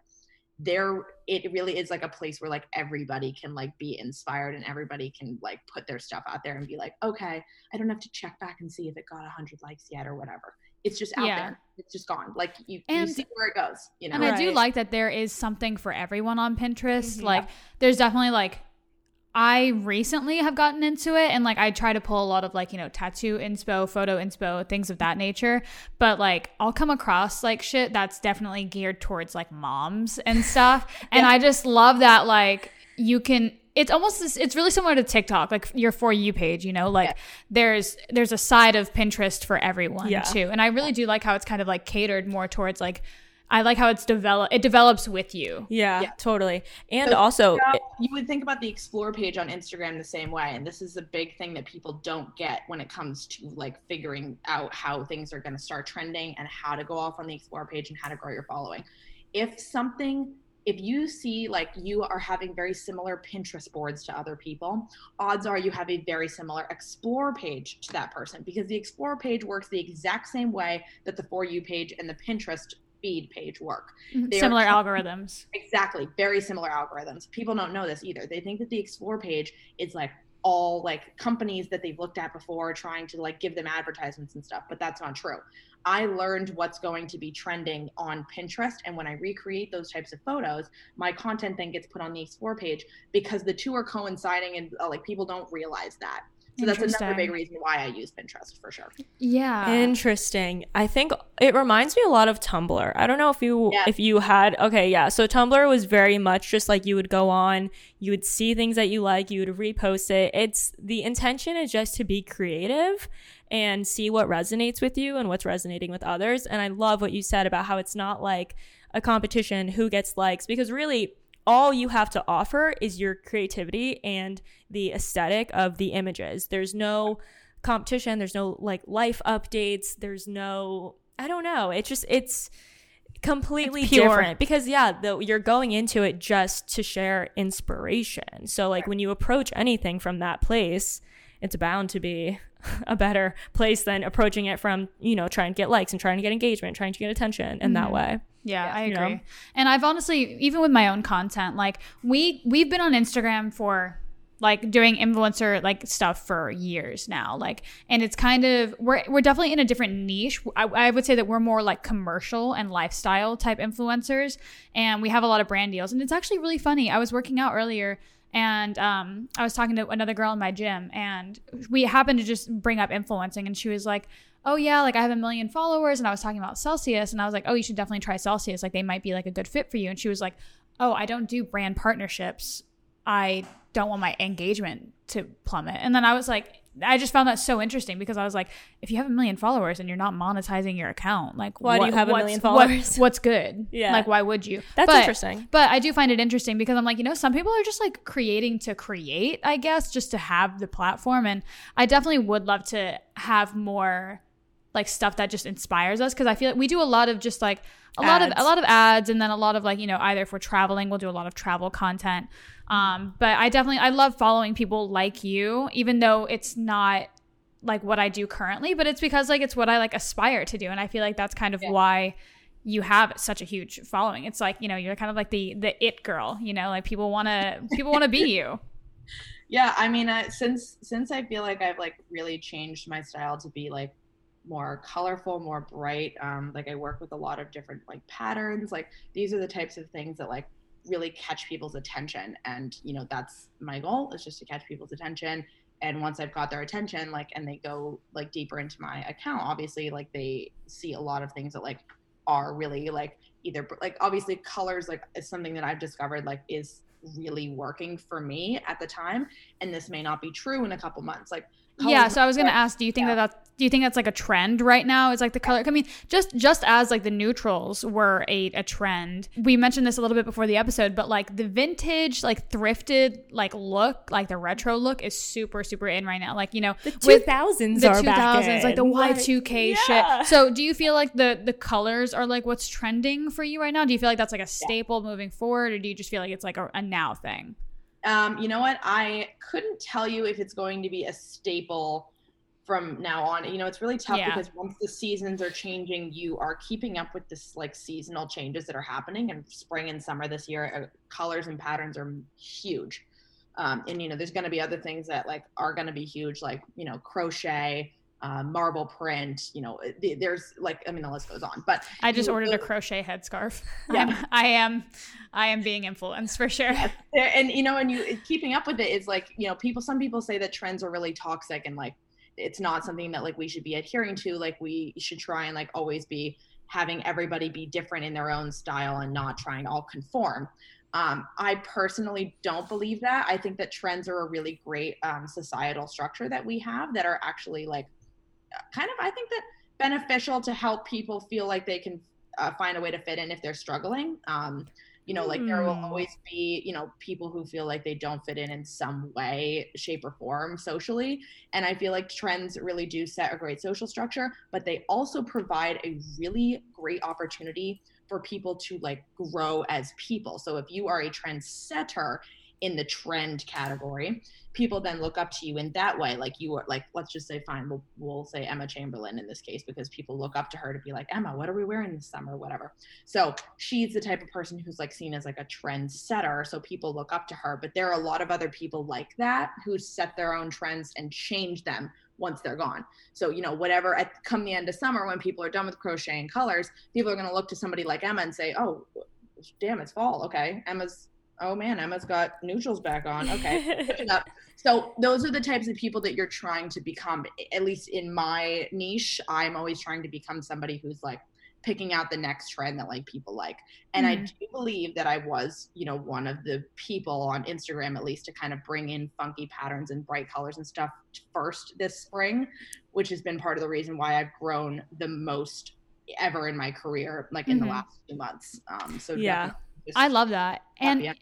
there it really is like a place where like everybody can like be inspired and everybody can like put their stuff out there and be like okay i don't have to check back and see if it got 100 likes yet or whatever it's just out Yeah. there it's just gone like you, you And- see where it goes you know And I do like that there is something for everyone on Pinterest. Mhm. Like, there's definitely like, I recently have gotten into it and like I try to pull a lot of like, you know, tattoo inspo, photo inspo, things of that nature. But like, I'll come across like shit that's definitely geared towards like moms and stuff. [LAUGHS] And I just love that, like, you can. It's almost this, it's really similar to TikTok, like your for you page, you know, like Yeah. there's there's a side of Pinterest for everyone Yeah. too. And I really do like how it's kind of like catered more towards like I like how it's develop it develops with you. Yeah, Yeah. totally. And So, also, you know, you would think about the explore page on Instagram the same way. And this is a big thing that people don't get when it comes to like figuring out how things are going to start trending and how to go off on the explore page and how to grow your following. If something, if you see like you are having very similar Pinterest boards to other people, odds are you have a very similar explore page to that person because the explore page works the exact same way that the for you page and the Pinterest feed page work. They Similar com- algorithms. Exactly. Very similar algorithms. People don't know this either. They think that the explore page is like all like companies that they've looked at before trying to like give them advertisements and stuff, but that's not true. I learned what's going to be trending on Pinterest and when I recreate those types of photos, my content then gets put on the explore page because the two are coinciding and uh, like people don't realize that. So that's another big reason why I use Pinterest for sure. Yeah. Interesting. I think it reminds me a lot of Tumblr. I don't know if you Yeah. if you had okay, yeah. So Tumblr was very much just like you would go on, you would see things that you like, you would repost it. It's the intention is just to be creative and see what resonates with you and what's resonating with others. And I love what you said about how it's not like a competition who gets likes because really all you have to offer is your creativity and the aesthetic of the images. There's no competition, there's no like life updates, there's no I don't know. It's just it's completely It's different because yeah, the, you're going into it just to share inspiration. So like when you approach anything from that place, it's bound to be [LAUGHS] a better place than approaching it from, you know, trying to get likes and trying to get engagement, trying to get attention in that Mhm. way. Yeah, I you know? agree. And I've honestly, even with my own content, like we we've been on Instagram for like doing influencer like stuff for years now. Like, and it's kind of we're we're definitely in a different niche. I, I would say that we're more like commercial and lifestyle type influencers, and we have a lot of brand deals. And it's actually really funny. I was working out earlier. And um, I was talking to another girl in my gym, and we happened to just bring up influencing, and she was like, oh yeah, like I have a million followers, and I was talking about Celsius, and I was like, oh, you should definitely try Celsius, like they might be like a good fit for you. And she was like, oh, I don't do brand partnerships. I don't want my engagement to plummet. And then I was like, I just found that so interesting because I was like, if you have a million followers and you're not monetizing your account, like Why do you have a million what- followers? [LAUGHS] what's good? Yeah. Like why would you? That's But- interesting. But I do find it interesting because I'm like, you know, some people are just like creating to create, I guess, just to have the platform. And I definitely would love to have more like stuff that just inspires us because I feel like we do a lot of just like a lot of a lot of ads and then a lot of like you know either if we're traveling we'll do a lot of travel content um but i definitely i love following people like you even though it's not like what i do currently but it's because like it's what i like aspire to do and i feel like that's kind of Yeah. why you have such a huge following it's like you know you're kind of like the the it girl you know like people want to people want to be you [LAUGHS] yeah i mean uh, since since i feel like i've like really changed my style to be like more colorful more bright um like i work with a lot of different like patterns like these are the types of things that like really catch people's attention. And you know that's my goal is just to catch people's attention. And once i've got their attention like and they go like deeper into my account obviously like they see a lot of things that like are really like either like obviously colors like is something that i've discovered like is really working for me at the time. And this may not be true in a couple months. Like yeah so i was gonna ask do you think yeah. that that's do you think that's like a trend right now is like the color? I mean just just as like the neutrals were a, a trend. We mentioned this a little bit before the episode but like the vintage like thrifted like look like the retro look is super super in right now. Like you know The 2000s the are back 2000s like the y2k yeah. shit. So do you feel like the the colors are like what's trending for you right now? Do you feel like that's like a staple moving forward or do you just feel like it's like a, a now thing? Um, you know what? I couldn't tell you if it's going to be a staple from now on. You know, it's really tough Yeah. because once the seasons are changing, you are keeping up with this like seasonal changes that are happening. And spring and summer this year, uh, colors and patterns are huge. Um, and you know, there's going to be other things that like are going to be huge, like you know, crochet, uh, marble print. You know, th- there's like, I mean, the list goes on. But I just you ordered a crochet headscarf. [LAUGHS] Yeah. I'm- I am, I am being influenced for sure. and you know and you keeping up with it is like you know people some people say that trends are really toxic and like it's not something that like we should be adhering to like we should try and like always be having everybody be different in their own style and not trying to all conform. Um, i personally don't believe that. I think that trends are a really great um, societal structure that we have that are actually like kind of i think that beneficial to help people feel like they can uh, find a way to fit in if they're struggling. Um, you know like there will Hmm. always be you know people who feel like they don't fit in in some way shape or form socially and i feel like trends really do set a great social structure but they also provide a really great opportunity for people to like grow as people so if you are a trendsetter in the trend category people then look up to you in that way. Like you are like let's just say fine we'll, we'll say emma chamberlain in this case because people look up to her to be like emma what are we wearing this summer? whatever. So she's the type of person who's like seen as like a trendsetter so people look up to her. But there are a lot of other people like that who set their own trends and change them once they're gone. So you know whatever at come the end of summer when people are done with crocheting colors people are going to look to somebody like emma and say oh damn it's fall okay emma's oh man emma's got neutrals back on okay. [LAUGHS] So those are the types of people that you're trying to become. At least in my niche, I'm always trying to become somebody who's like picking out the next trend that like people like. And I Mhm. do believe that I was, you know, one of the people on Instagram at least to kind of bring in funky patterns and bright colors and stuff first this spring, which has been part of the reason why I've grown the most ever in my career, like in Mhm. the last few months. Um, so Yeah. I love that. And happy.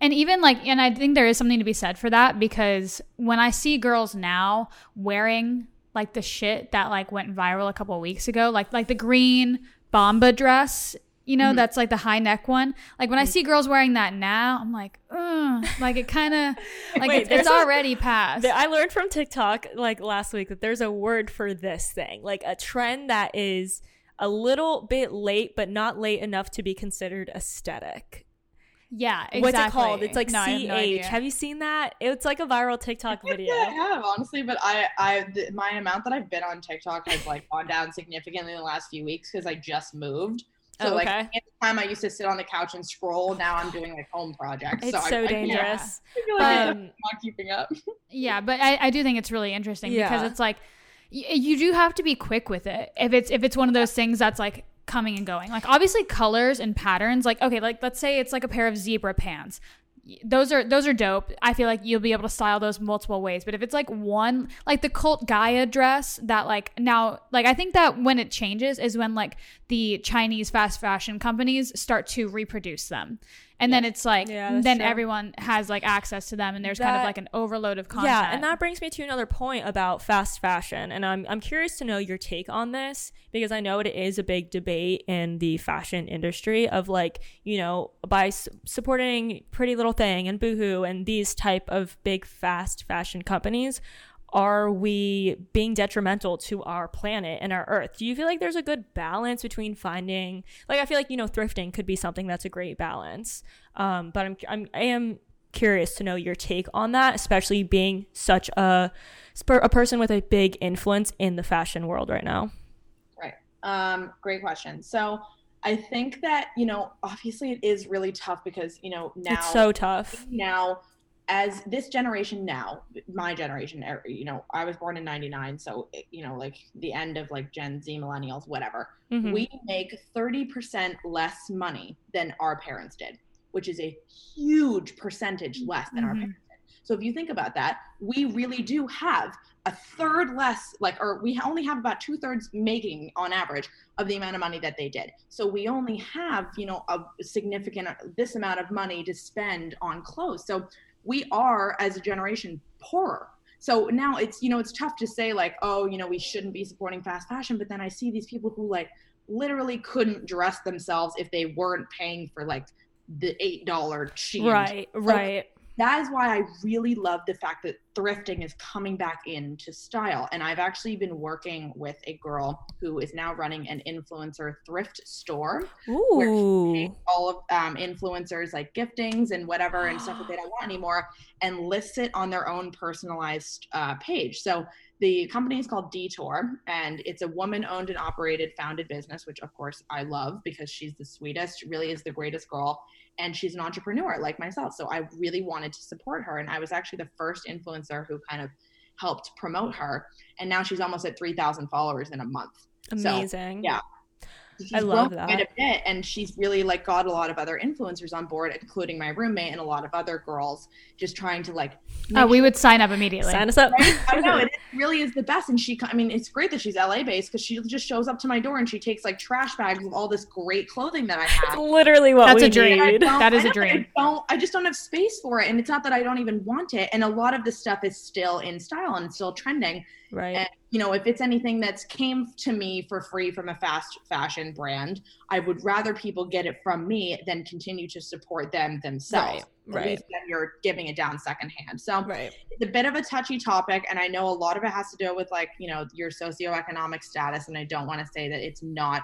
And even like and I think there is something to be said for that because when I see girls now wearing like the shit that like went viral a couple of weeks ago, like like the green bomba dress, you know, Mhm. that's like the high neck one. Like when I see girls wearing that now, I'm like, Ugh, like it kind of [LAUGHS] like Wait, it's, it's a- already past. Th- I learned from TikTok like last week that there's a word for this thing, like a trend that is a little bit late, but not late enough to be considered aesthetic. Yeah, exactly. What's it called? It's like No, I have CH. no have you seen that? It's like a viral TikTok video. Yeah, I have honestly, but I, I, the, my amount that I've been on TikTok has like gone down significantly in the last few weeks because I just moved. So Oh, like, okay. at the time I used to sit on the couch and scroll. Now I'm doing like home projects. It's so, so I, I, can't- dangerous. I feel like I'm Um, not keeping up. [LAUGHS] Yeah, but I, I do think it's really interesting because it's like you do have to be quick with it. If it's if it's one of those things that's like coming and going. Like obviously colors and patterns. Like okay, like let's say it's like a pair of zebra pants. those are those are dope. I feel like you'll be able to style those multiple ways. But if it's like one, like the cult Gaia dress, that like now, like I think that when it changes is when like the Chinese fast fashion companies start to reproduce them, and then it's like Yeah, then true. everyone has like access to them, and there's kind of like an overload of content. Yeah, and that brings me to another point about fast fashion, and I'm I'm curious to know your take on this because I know it is a big debate in the fashion industry of like you know by s- supporting Pretty Little Thing and Boohoo and these type of big fast fashion companies. Are we being detrimental to our planet and our earth? Do you feel like there's a good balance between finding, like, I feel like, you know, thrifting could be something that's a great balance. Um, but I'm, I'm, I am curious to know your take on that, especially being such a a person with a big influence in the fashion world right now. Right. Um, great question. So I think that, you know, obviously it is really tough because, you know, now it's so tough. now as this generation now, my generation, er, you know, I was born in 99, so you know, like the end of like Gen Z millennials, whatever. Mhm. We make 30% less money than our parents did, which is a huge percentage less than our Mhm. parents did. So if you think about that, we really do have a third less, like, or we only have about two thirds making on average of the amount of money that they did. So we only have, you know, a significant this amount of money to spend on clothes. So we are as a generation poorer. So now it's, you know, it's tough to say like, oh, you know, we shouldn't be supporting fast fashion, but then I see these people who like literally couldn't dress themselves if they weren't paying for like the eight dollar sheet. Right, right. That is why I really love the fact that thrifting is coming back into style. And I've actually been working with a girl who is now running an influencer thrift store Ooh. all of um, influencers like giftings and whatever and stuff that they don't [GASPS] want anymore and lists it on their own personalized uh, page so the company is called detour and it's a woman owned and operated founded business which of course i love because she's the sweetest she really is the greatest girl and she's an entrepreneur like myself so i really wanted to support her and i was actually the first influencer who kind of helped promote her and now she's almost at 3000 followers in a month Amazing. yeah. She's I love grown quite that. a bit and she's really like got a lot of other influencers on board including my roommate and a lot of other girls just trying to like Oh, make we would sign up immediately. Sign us up. Right? [LAUGHS] I know it really is the best, and she. I mean, it's great that she's LA based because she just shows up to my door and she takes like trash bags of all this great clothing that I have. [LAUGHS] Literally what That's we a dream. That is a dream. I don't. I just don't have space for it, and it's not that I don't even want it. And a lot of the stuff is still in style and still trending. Right. And you know, if it's anything that's came to me for free from a fast fashion brand, I would rather people get it from me than continue to support them themselves. Right, At right. least then you're giving it down secondhand. So Right. it's a bit of a touchy topic and i know a lot of it has to do with like you know your socioeconomic status and i don't want to say that it's not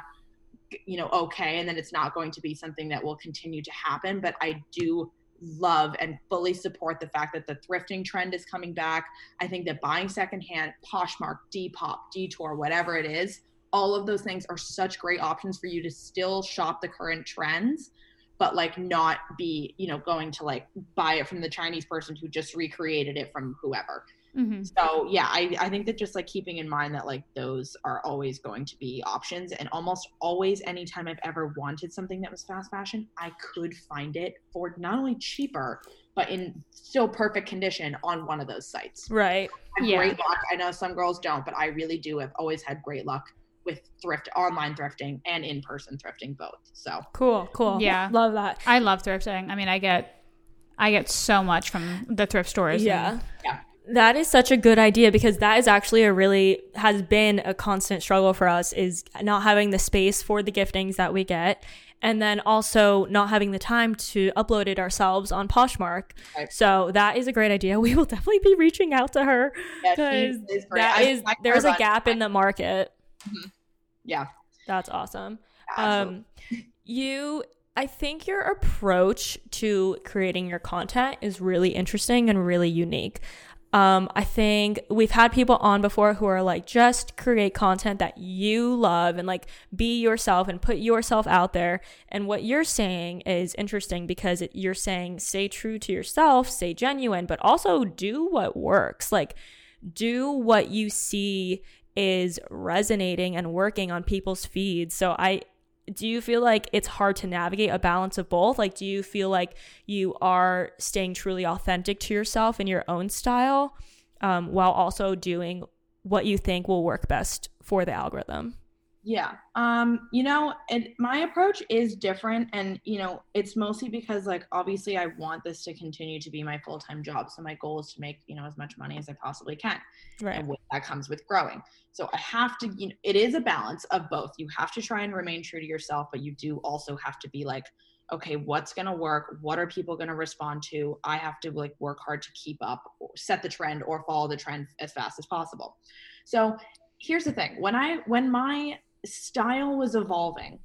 you know okay and that it's not going to be something that will continue to happen but i do love and fully support the fact that the thrifting trend is coming back. I think that buying secondhand poshmark depop detour whatever it is all of those things are such great options for you to still shop the current trends but like not be you know going to like buy it from the chinese person who just recreated it from whoever Mhm. so yeah I, I think that just like keeping in mind that like those are always going to be options and almost always anytime i've ever wanted something that was fast fashion i could find it for not only cheaper but in still perfect condition on one of those sites Right. I Yeah. great luck i know some girls don't but i really do have always had great luck with thrift online thrifting and in-person thrifting both so Cool. Cool. Yeah. Love that. I love thrifting. I mean, I get, I get so much from the thrift stores. Yeah. and- Yeah. That is such a good idea because that is actually a really has been a constant struggle for us is not having the space for the giftings that we get and then also not having the time to upload it ourselves on Poshmark. Right. So that is a great idea. We will definitely be reaching out to her yeah, because is great. that is I there's a gap in the market. yeah That's awesome. absolutely. Um, you, I think your approach to creating your content is really interesting and really unique. Um, I think we've had people on before who are like, just create content that you love and like be yourself and put yourself out there. And what you're saying is interesting because it, you're saying stay true to yourself, stay genuine, but also do what works. Like, do what you see is resonating and working on people's feeds. So I do you feel like it's hard to navigate a balance of both? Like, do you feel like you are staying truly authentic to yourself in your own style um, while also doing what you think will work best for the algorithm? Yeah. Um, you know, and my approach is different and you know, it's mostly because like obviously I want this to continue to be my full-time job. So my goal is to make, you know, as much money as I possibly can. Right. And that comes with growing. So I have to, you know, it is a balance of both. You have to try and remain true to yourself, but you do also have to be like, okay, what's going to work? What are people going to respond to? I have to like work hard to keep up, set the trend or follow the trend as fast as possible. So here's the thing. When I when my style was evolving.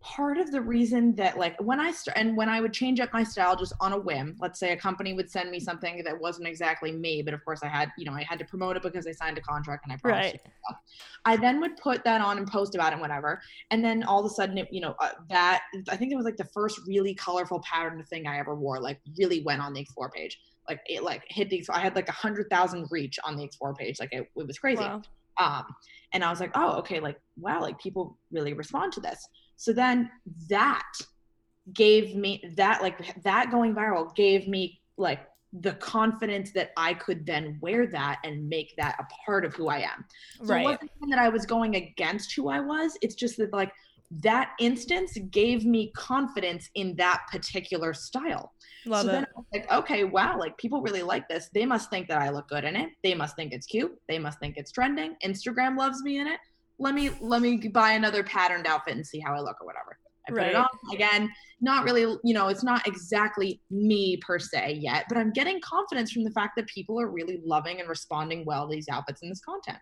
Part of the reason that like when i start and when i would change up my style just on a whim let's say a company would send me something that wasn't exactly me but of course i had you know i had to promote it because i signed a contract and i promised right. i then would put that on and post about it and whatever. And then all of a sudden it, you know uh, that i think it was like the first really colorful pattern thing i ever wore like really went on the explore page. Like it like hit the i had like a hundred thousand reach on the explore page. Like it, it was crazy. Wow. um and i was like oh okay like wow like people really respond to this so then that gave me that like that going viral gave me like the confidence that I could then wear that and make that a part of who I am. So right. it wasn't that I was going against who I was. It's just that like that instance gave me confidence in that particular style. Love so it. then I was like, okay, wow, like people really like this. They must think that I look good in it. They must think it's cute. They must think it's trending. Instagram loves me in it let me let me buy another patterned outfit and see how I look or whatever. I put right. it on again. Not really, you know, it's not exactly me per se yet, but I'm getting confidence from the fact that people are really loving and responding well to these outfits and this content.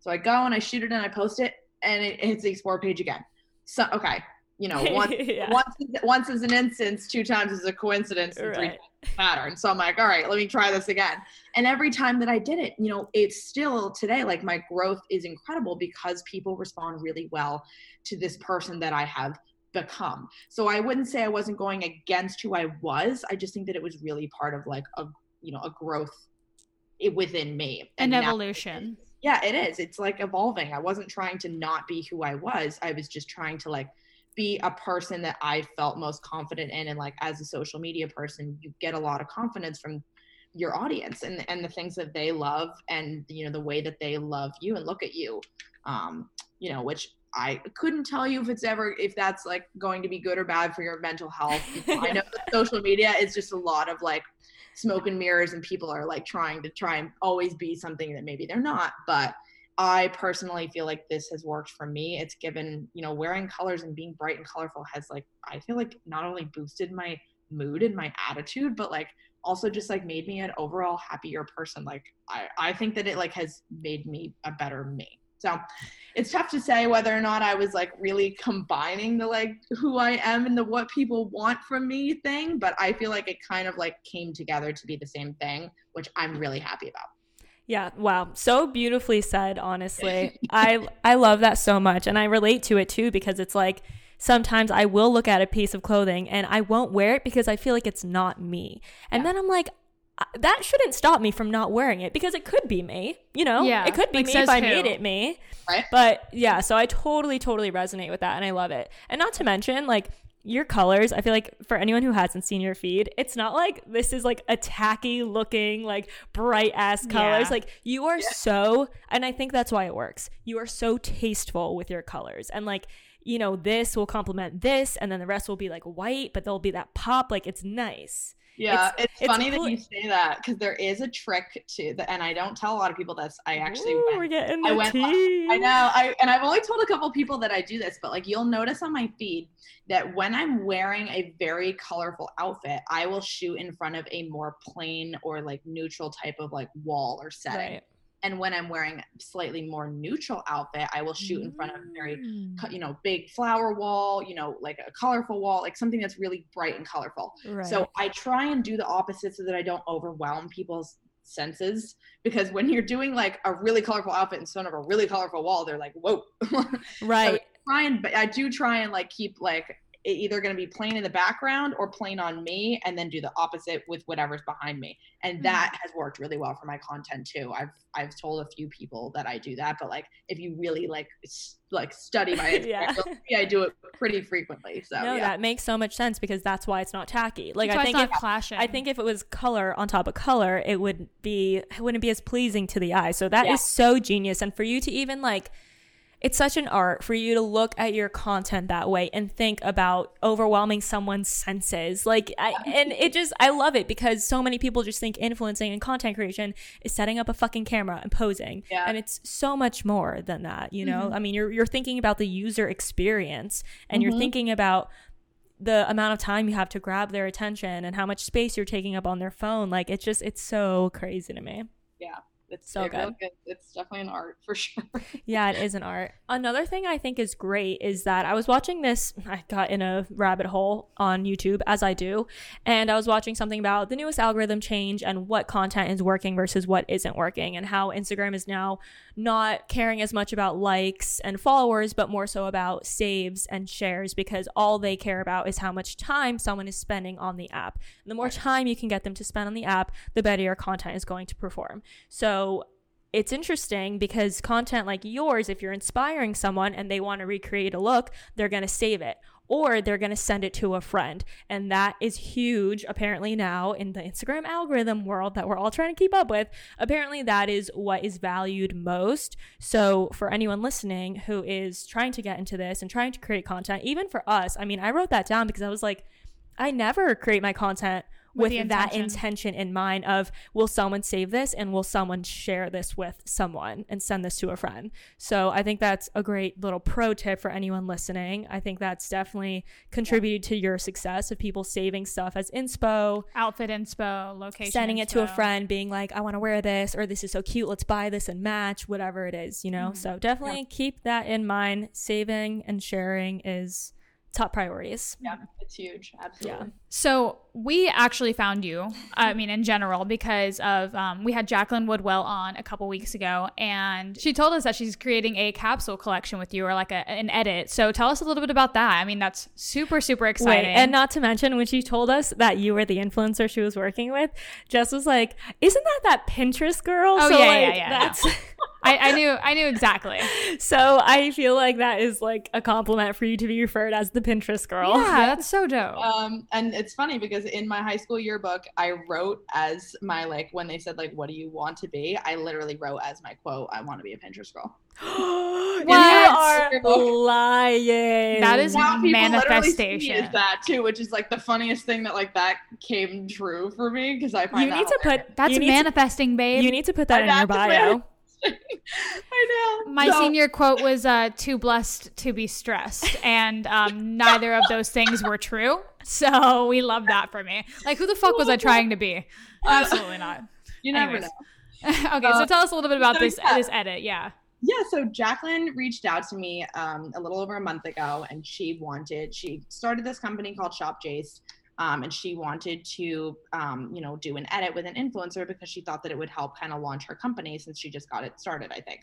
So I go and I shoot it and I post it, and it hits the explore page again. So okay, you know, [LAUGHS] once yeah. once once is an instance, two times is a coincidence, and right. three pattern. So I'm like, all right, let me try this again. And every time that I did it, you know, it's still today like my growth is incredible because people respond really well to this person that I have become. So I wouldn't say I wasn't going against who I was. I just think that it was really part of like a you know a growth within me. An evolution. Yeah, it is. It's like evolving. I wasn't trying to not be who I was. I was just trying to like be a person that I felt most confident in. And like as a social media person, you get a lot of confidence from your audience and, and the things that they love and you know the way that they love you and look at you. Um, you know, which I couldn't tell you if it's ever if that's like going to be good or bad for your mental health. [LAUGHS] I know social media is just a lot of like smoke and mirrors and people are like trying to try and always be something that maybe they're not. But I personally feel like this has worked for me. It's given, you know, wearing colors and being bright and colorful has like I feel like not only boosted my mood and my attitude, but like also just like made me an overall happier person. Like I, I think that it like has made me a better me. So it's tough to say whether or not I was like really combining the like who I am and the what people want from me thing, but I feel like it kind of like came together to be the same thing, which I'm really happy about. Yeah, wow. So beautifully said, honestly. [LAUGHS] I I love that so much and I relate to it too because it's like sometimes I will look at a piece of clothing and I won't wear it because I feel like it's not me. And yeah. then I'm like that shouldn't stop me from not wearing it because it could be me, you know? Yeah. It could be like me if I who? made it me. Right. But yeah, so I totally, totally resonate with that and I love it. And not to mention, like, your colors, I feel like for anyone who hasn't seen your feed, it's not like this is like a tacky looking, like bright ass colors. Yeah. Like you are yeah. so, and I think that's why it works. You are so tasteful with your colors. And like, you know, this will complement this, and then the rest will be like white, but there'll be that pop. Like it's nice. Yeah, it's, it's funny cool. that you say that because there is a trick to that, and I don't tell a lot of people this. I actually Ooh, went, we're getting I went. Tea. I know. I and I've only told a couple people that I do this, but like you'll notice on my feed that when I'm wearing a very colorful outfit, I will shoot in front of a more plain or like neutral type of like wall or setting. Right and when i'm wearing slightly more neutral outfit i will shoot in front of a very mm. you know big flower wall you know like a colorful wall like something that's really bright and colorful right. so i try and do the opposite so that i don't overwhelm people's senses because when you're doing like a really colorful outfit in front of a really colorful wall they're like whoa [LAUGHS] right so try and but i do try and like keep like either going to be plain in the background or plain on me and then do the opposite with whatever's behind me and Mhm. that has worked really well for my content too i've i've told a few people that i do that but like if you really like like study my [LAUGHS] Yeah. i do it pretty frequently so no, yeah that makes so much sense because that's why it's not tacky. Like That's I think it's if clashing. I think if it was color on top of color, it would be it wouldn't be as pleasing to the eye. So that is Yeah. so genius. And for you to even like it's such an art for you to look at your content that way and think about overwhelming someone's senses. Like I and it just I love it because so many people just think influencing and content creation is setting up a fucking camera and posing. Yeah. And it's so much more than that, you know? I mean, you're you're thinking about the user experience and you're Mhm. thinking about the amount of time you have to grab their attention and how much space you're taking up on their phone. Like it's just it's so crazy to me. It's so really good. it's definitely an art for [LAUGHS] sure Yeah, it is an art. Another thing I think is great is that I was watching this, [LAUGHS] I got in a rabbit hole on YouTube, as I do, and I was watching something about the newest algorithm change and what content is working versus what isn't working, and how Instagram is now not caring as much about likes and followers, but more so about saves and shares because all they care about is how much time someone is spending on the app. And the more time you can get them to spend on the app, the better your content is going to perform. So, it's interesting because content like yours, if you're inspiring someone and they want to recreate a look, they're going to save it or they're going to send it to a friend. And that is huge, apparently, now in the Instagram algorithm world that we're all trying to keep up with. Apparently, that is what is valued most. So, for anyone listening who is trying to get into this and trying to create content, even for us, I mean, I wrote that down because I was like, I never create my content With with, the that intention. intention in mind of will someone save this and will someone share this with someone and send this to a friend? So i think that's a great little pro tip for anyone listening. I think that's definitely contributed to your success of people saving stuff as inspo outfit inspo, location, sending it to a friend being like i want to wear this or this is so cute let's buy this and match whatever it is you know? Mhm. so definitely keep that in mind. Saving and sharing is top priorities. Yeah it's huge. Absolutely So we actually found you. I mean, in general, because of um, we had Jacqueline Woodwell on a couple weeks ago, and she told us that she's creating a capsule collection with you, or like a, an edit. So tell us a little bit about that. I mean, that's super super exciting. Wait, and not to mention when she told us that you were the influencer she was working with, Jess was like, "Isn't that that Pinterest girl?" Oh, so yeah, yeah, like, yeah, That's [LAUGHS] I, I knew I knew exactly. [LAUGHS] so I feel like that is like a compliment for you to be referred as the Pinterest girl. Yeah, [LAUGHS] that's so dope. um and it's funny because in my high school yearbook i wrote as my like when they said like what do you want to be i literally wrote as my quote i want to be a pinterest girl [GASPS] you are lying. That is now people literally see me manifestation. as that too which is like the funniest thing that like that came true for me because i find You need to hilarious. put That's you need to- manifesting, babe. you need to put that I in your bio. [LAUGHS] i know My So- senior quote was uh, "Too blessed to be stressed," and um, neither of those things were true. [LAUGHS] So we love that for me. Like, who the fuck was I trying to be? Absolutely not. [LAUGHS] you never Anyways. know [LAUGHS] okay, so Uh, tell us a little bit about so this yeah. this edit. Yeah. Yeah, so Jacqueline reached out to me um, a little over a month ago, and she wanted she started this company called Shop Jace, um, and she wanted to um, you know do an edit with an influencer because she thought that it would help kind of launch her company since she just got it started, I think.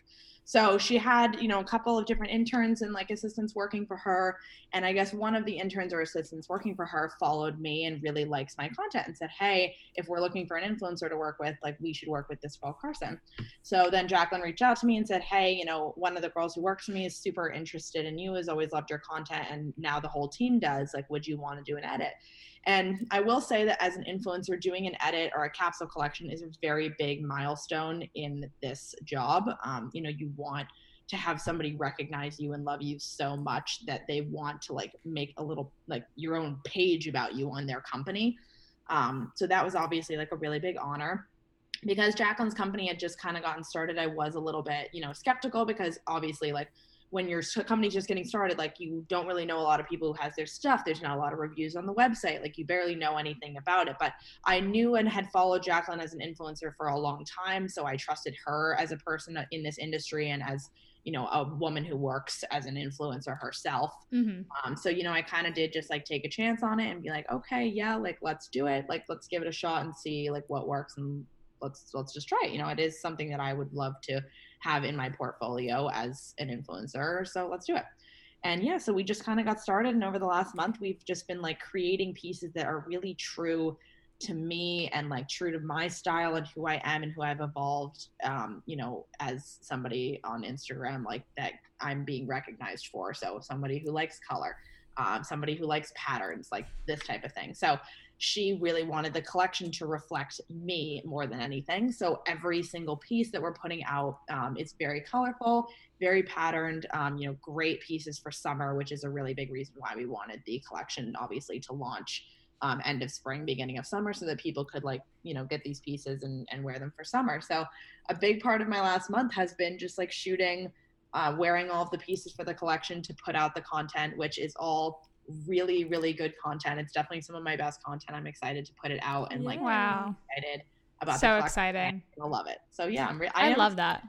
So she had you know a couple of different interns and like assistants working for her, and I guess one of the interns or assistants working for her followed me and really likes my content and said, hey, if we're looking for an influencer to work with, like we should work with this girl Karsen. So then Jacqueline reached out to me and said, Hey, you know, one of the girls who works for me is super interested in you, has always loved your content, and now the whole team does. Like, would you want to do an edit? And I will say that as an influencer, doing an edit or a capsule collection is a very big milestone in this job. Um, you know, you want to have somebody recognize you and love you so much that they want to like make a little like your own page about you on their company. Um, so that was obviously like a really big honor because Jacqueline's company had just kind of gotten started, I was a little bit, you know, skeptical because obviously, like, when your company's just getting started, like, you don't really know a lot of people who has their stuff. There's not a lot of reviews on the website. Like, you barely know anything about it. But I knew and had followed Jacqueline as an influencer for a long time. So I trusted her as a person in this industry and as, you know, a woman who works as an influencer herself. Mm-hmm. Um, so you know, I kind of did just like take a chance on it and be like, okay, yeah, like let's do it. Like let's give it a shot and see like what works and let's let's just try it. You know, it is something that I would love to have in my portfolio as an influencer. So let's do it. and yeah, so we just kind of got started. And over the last month, we've just been like creating pieces that are really true to me and like true to my style and who I am and who I've evolved, um, you know, as somebody on Instagram, like that I'm being recognized for. So somebody who likes color, um, somebody who likes patterns, like this type of thing. So she really wanted the collection to reflect me more than anything. So every single piece that we're putting out um, is very colorful, very patterned. Um, you know, great pieces for summer, which is a really big reason why we wanted the collection, obviously, to launch um, end of spring, beginning of summer, so that people could like you know get these pieces and, and wear them for summer. So a big part of my last month has been just like shooting, uh, wearing all of the pieces for the collection to put out the content, which is all really really good content. It's definitely some of my best content. I'm excited to put it out and like wow excited about so exciting. I love it. So yeah, I'm re- I, I love that.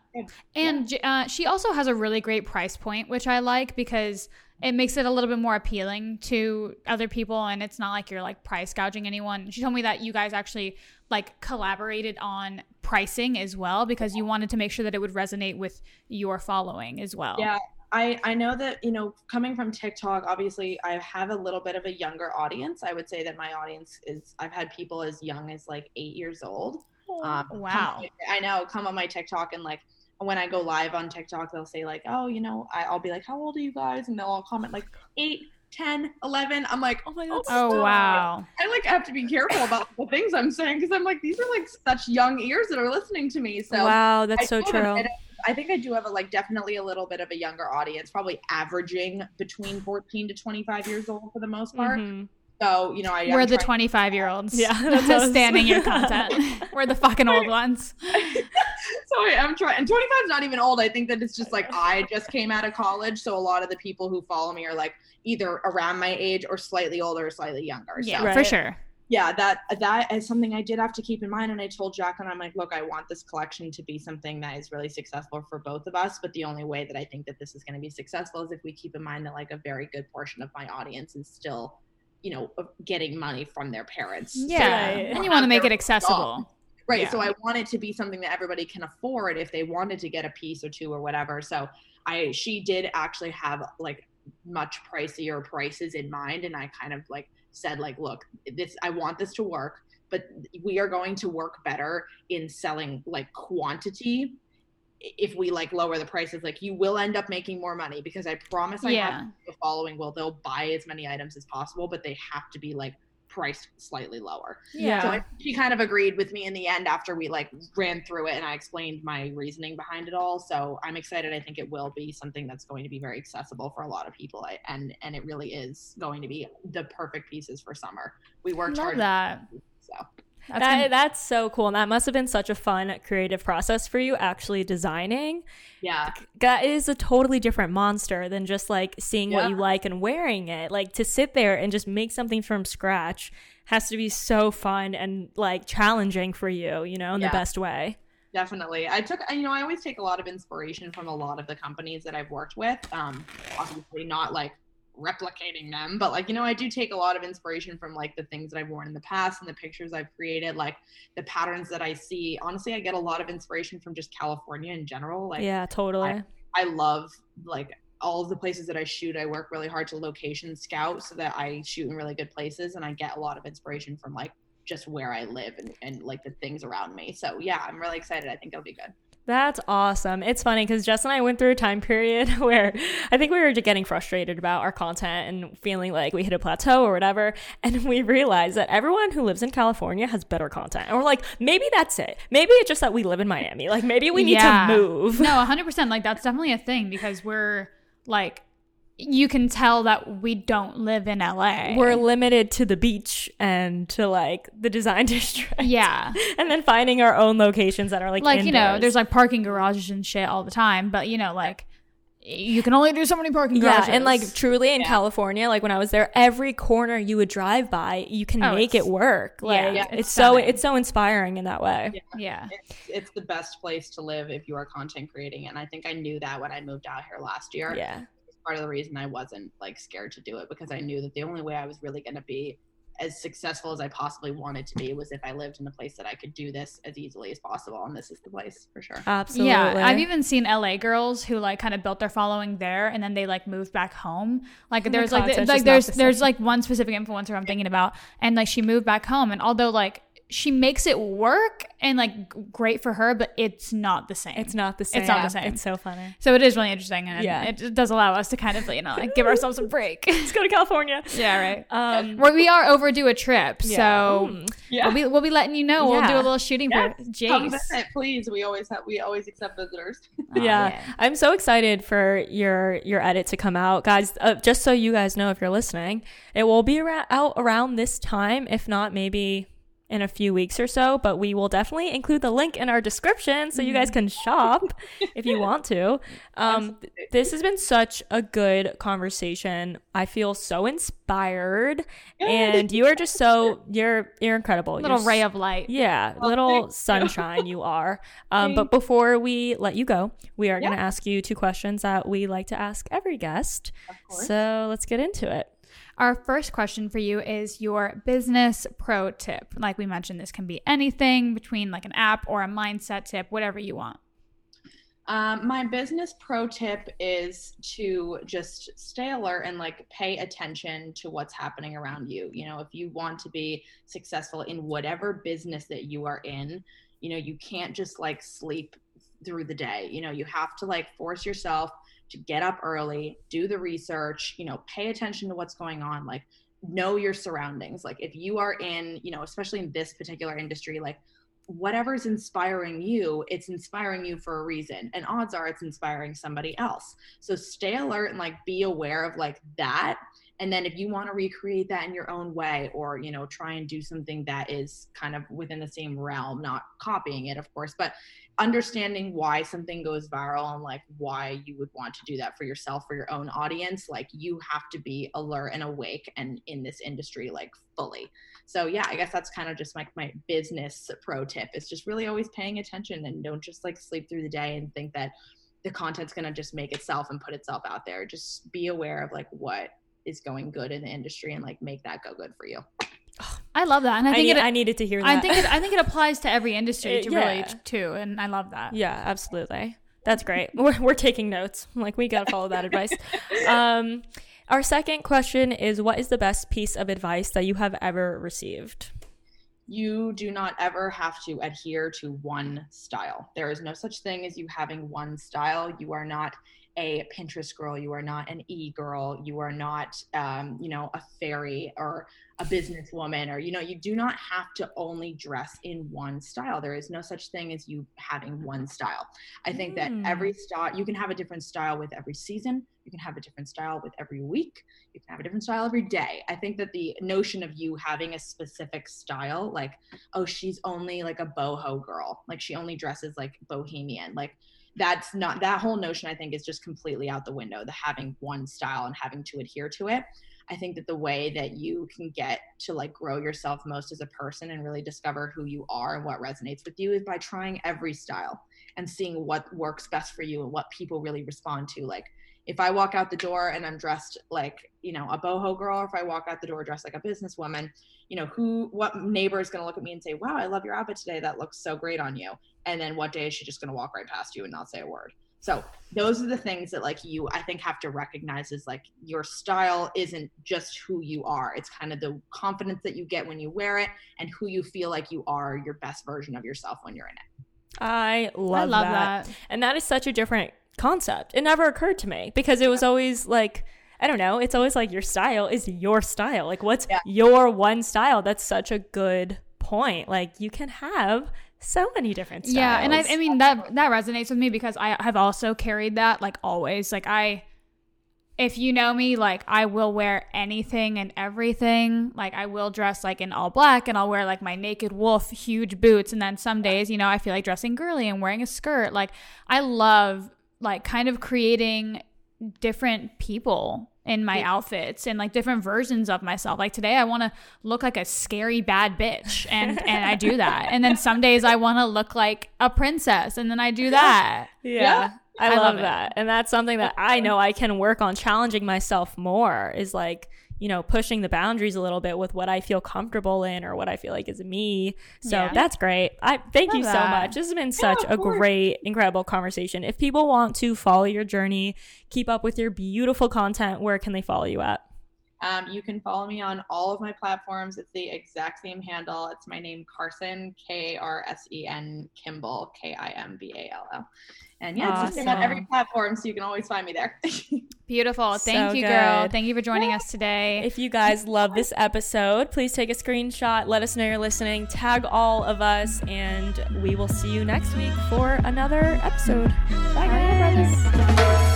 And uh, she also has a really great price point, which I like because it makes it a little bit more appealing to other people and it's not like you're like price gouging anyone. She told me that you guys actually like collaborated on pricing as well because you wanted to make sure that it would resonate with your following as well. Yeah. I, I know that you know coming from TikTok obviously I have a little bit of a younger audience I would say that my audience is I've had people as young as like 8 years old um, wow I know come on my TikTok and like when I go live on TikTok, they'll say like, oh, you know, I, will be like, how old are you guys? And they'll all comment like eight, 10, 11. I'm like, oh my God. Oh, wow. I like have to be careful about the things I'm saying because I'm like, these are like such young ears that are listening to me. So wow, that's so true. Of, I think I do have a like definitely a little bit of a younger audience, probably averaging between 14 to 25 years old for the most part. Mm-hmm. So, you know, I We're the 25 year olds. Yeah. [LAUGHS] That's standing your [LAUGHS] content. We're the fucking old ones. [LAUGHS] so I am trying and 25 is not even old. I think that it's just like I just came out of college. So a lot of the people who follow me are like either around my age or slightly older or slightly younger. Yeah, so, right. for sure. Yeah, that that is something I did have to keep in mind. And I told Jacqueline, I'm like, look, I want this collection to be something that is really successful for both of us. But the only way that I think that this is going to be successful is if we keep in mind that like a very good portion of my audience is still you know getting money from their parents yeah so and you want to make it accessible right yeah. so i want it to be something that everybody can afford if they wanted to get a piece or two or whatever so i she did actually have like much pricier prices in mind and i kind of like said like look this i want this to work but we are going to work better in selling like quantity if we like lower the prices like you will end up making more money because i promise i yeah. have the following will they'll buy as many items as possible but they have to be like priced slightly lower. Yeah. So she kind of agreed with me in the end after we like ran through it and i explained my reasoning behind it all. So i'm excited. I think it will be something that's going to be very accessible for a lot of people. I, and and it really is going to be the perfect pieces for summer. We worked Love hard. that. So that's, that, that's so cool. And that must have been such a fun creative process for you actually designing. Yeah. That is a totally different monster than just like seeing yeah. what you like and wearing it. Like to sit there and just make something from scratch has to be so fun and like challenging for you, you know, in yeah. the best way. Definitely. I took, you know, I always take a lot of inspiration from a lot of the companies that I've worked with. Um, obviously not like replicating them but like you know i do take a lot of inspiration from like the things that i've worn in the past and the pictures i've created like the patterns that i see. Honestly i get a lot of inspiration from just california in general like yeah totally. I, I love like all of the places that i shoot. I work really hard to location scout so that i shoot in really good places and i get a lot of inspiration from like just where i live and, and like the things around me. So yeah i'm really excited. I think it'll be good that's awesome. It's funny because Jess and I went through a time period [LAUGHS] where I think we were just getting frustrated about our content and feeling like we hit a plateau or whatever. And we realized that everyone who lives in California has better content. And we're like, maybe that's it. Maybe it's just that we live in Miami. Like maybe we need yeah. to move. No, 100%. Like that's definitely a thing because we're like you can tell that we don't live in LA. We're limited to the beach and to like the design [LAUGHS] district. Yeah. and then finding our own locations that are like like indoors. you know, there's like parking garages and shit all the time, but you know, like you can only do so many parking garages. Yeah, and like truly in yeah. California, like when I was there, every corner you would drive by, you can oh, make it work. Like yeah, it's, it's so it's so inspiring in that way. Yeah, yeah. It's, it's, the best place to live if you are content creating, and I think I knew that when I moved out here last year. Yeah, part of the reason I wasn't like scared to do it because I knew that the only way I was really going to be as successful as I possibly wanted to be was if I lived in a place that I could do this as easily as possible. And this is the place for sure. Absolutely. Yeah, I've even seen LA girls who like kind of built their following there, and then they like moved back home. Like oh the there's like th- content's like there's the there's like one specific influencer I'm thinking about, and like she moved back home, and although like she makes it work and like great for her, but it's not the same. It's not the same. It's not the same. It's so funny. So it is really interesting, and Yeah. it, it does allow us to kind of you know like give ourselves a break. [LAUGHS] Let's go to California. yeah, right. Um, [LAUGHS] We're, we are overdue a trip, yeah. so Mm. Yeah. we'll be we'll be letting you know. We'll do a little shooting Yes. for Come Jace. visit, please. We always have we always accept visitors. [LAUGHS] Oh, yeah. I'm so excited for your your edit to come out, guys. Uh, just so you guys know, if you're listening, it will be ara- out around this time, if not maybe in a few weeks or so. But we will definitely include the link in our description so you guys can shop [LAUGHS] if you want to. Um, this has been such a good conversation. I feel so inspired, and you are just so you're you're incredible. little You're ray of light. yeah, Well, little thank you. sunshine you are. [LAUGHS] Um, but before we let you go, we are going to ask you two questions that we like to ask every guest. So let's get into it. Our first question for you is your business pro tip. Like we mentioned, this can be anything between like an app or a mindset tip, whatever you want. Um, my business pro tip is to just stay alert and like pay attention to what's happening around you. You know, if you want to be successful in whatever business that you are in, you know, you can't just like sleep through the day. You know, you have to like force yourself to get up early, do the research, you know, pay attention to what's going on, like know your surroundings. Like if you are in, you know, especially in this particular industry, like whatever's inspiring you, it's inspiring you for a reason. And odds are it's inspiring somebody else. So stay alert and like be aware of like that. And then if you want to recreate that in your own way or, you know, try and do something that is kind of within the same realm, not copying it, of course, but understanding why something goes viral and like why you would want to do that for yourself for your own audience like you have to be alert and awake and in this industry like fully. So yeah i guess that's kind of just like my business pro tip is just really always paying attention and don't just like sleep through the day and think that the content's going to just make itself and put itself out there. Just be aware of like what is going good in the industry and like make that go good for you I love that, and I I, think need, it. I needed to hear that. I think it, I think it applies to every industry to really yeah. too, and I love that. yeah, absolutely. That's great. [LAUGHS] We're, we're taking notes. Like, we got to follow that advice. [LAUGHS] Um, our second question is What is the best piece of advice that you have ever received? you do not ever have to adhere to one style. There is no such thing as you having one style. You are not a Pinterest girl. You are not an e girl. You are not, um, you know, a fairy or a businesswoman, or you know, you do not have to only dress in one style. There is no such thing as you having one style. I think that Hmm. every style you can have a different style with every season. You can have a different style with every week. You can have a different style every day. I think that the notion of you having a specific style, like, oh, she's only like a boho girl, like she only dresses like bohemian, like that's not that whole notion. I think is just completely out the window. The having one style and having to adhere to it. I think that the way that you can get to like grow yourself most as a person and really discover who you are and what resonates with you is by trying every style and seeing what works best for you and what people really respond to. Like if I walk out the door and I'm dressed like, you know, a boho girl, or if I walk out the door dressed like a businesswoman, you know, who, what neighbor is going to look at me and say, wow, I love your outfit today. That looks so great on you. And then what day is she just going to walk right past you and not say a word? So those are the things that like you, I think, have to recognize is like your style isn't just who you are. It's kind of the confidence that you get when you wear it and who you feel like you are your best version of yourself when you're in it. I love, I love that. that. And that is such a different concept. It never occurred to me because it was always like, I don't know, it's always like your style is your style. Like, what's Yeah. your one style? That's such a good point. Like, you can have so many different styles. Yeah, and I, I mean that that resonates with me because I have also carried that like always. Like I, if you know me, like I will wear anything and everything. Like I will dress like in all black, and I'll wear like my Naked Wolfe huge boots. And then some days, you know, I feel like dressing girly and wearing a skirt. Like I love like kind of creating different people in my outfits and like different versions of myself. Like today I want to look like a scary bad bitch and and I do [LAUGHS] that. And then some days I want to look like a princess and then I do that. Yeah. Yeah. I, I love, love that. And that's something that I know I can work on challenging myself more is like, you know, pushing the boundaries a little bit with what I feel comfortable in or what I feel like is me. So Yeah. that's great. I thank Love you so that. much. This has been such of a course. great, incredible conversation. If people want to follow your journey, keep up with your beautiful content, where can they follow you at? Um, you can follow me on all of my platforms. It's the exact same handle. It's my name, Karsen, K A R S E N, Kimball, K I M B A L L. And yeah, it's just about every platform, so you can always find me there. [LAUGHS] Beautiful. Thank So you, girl. Thank you for joining us today. If you guys love this episode, please take a screenshot, let us know you're listening, tag all of us, and we will see you next week for another episode. Bye, guys.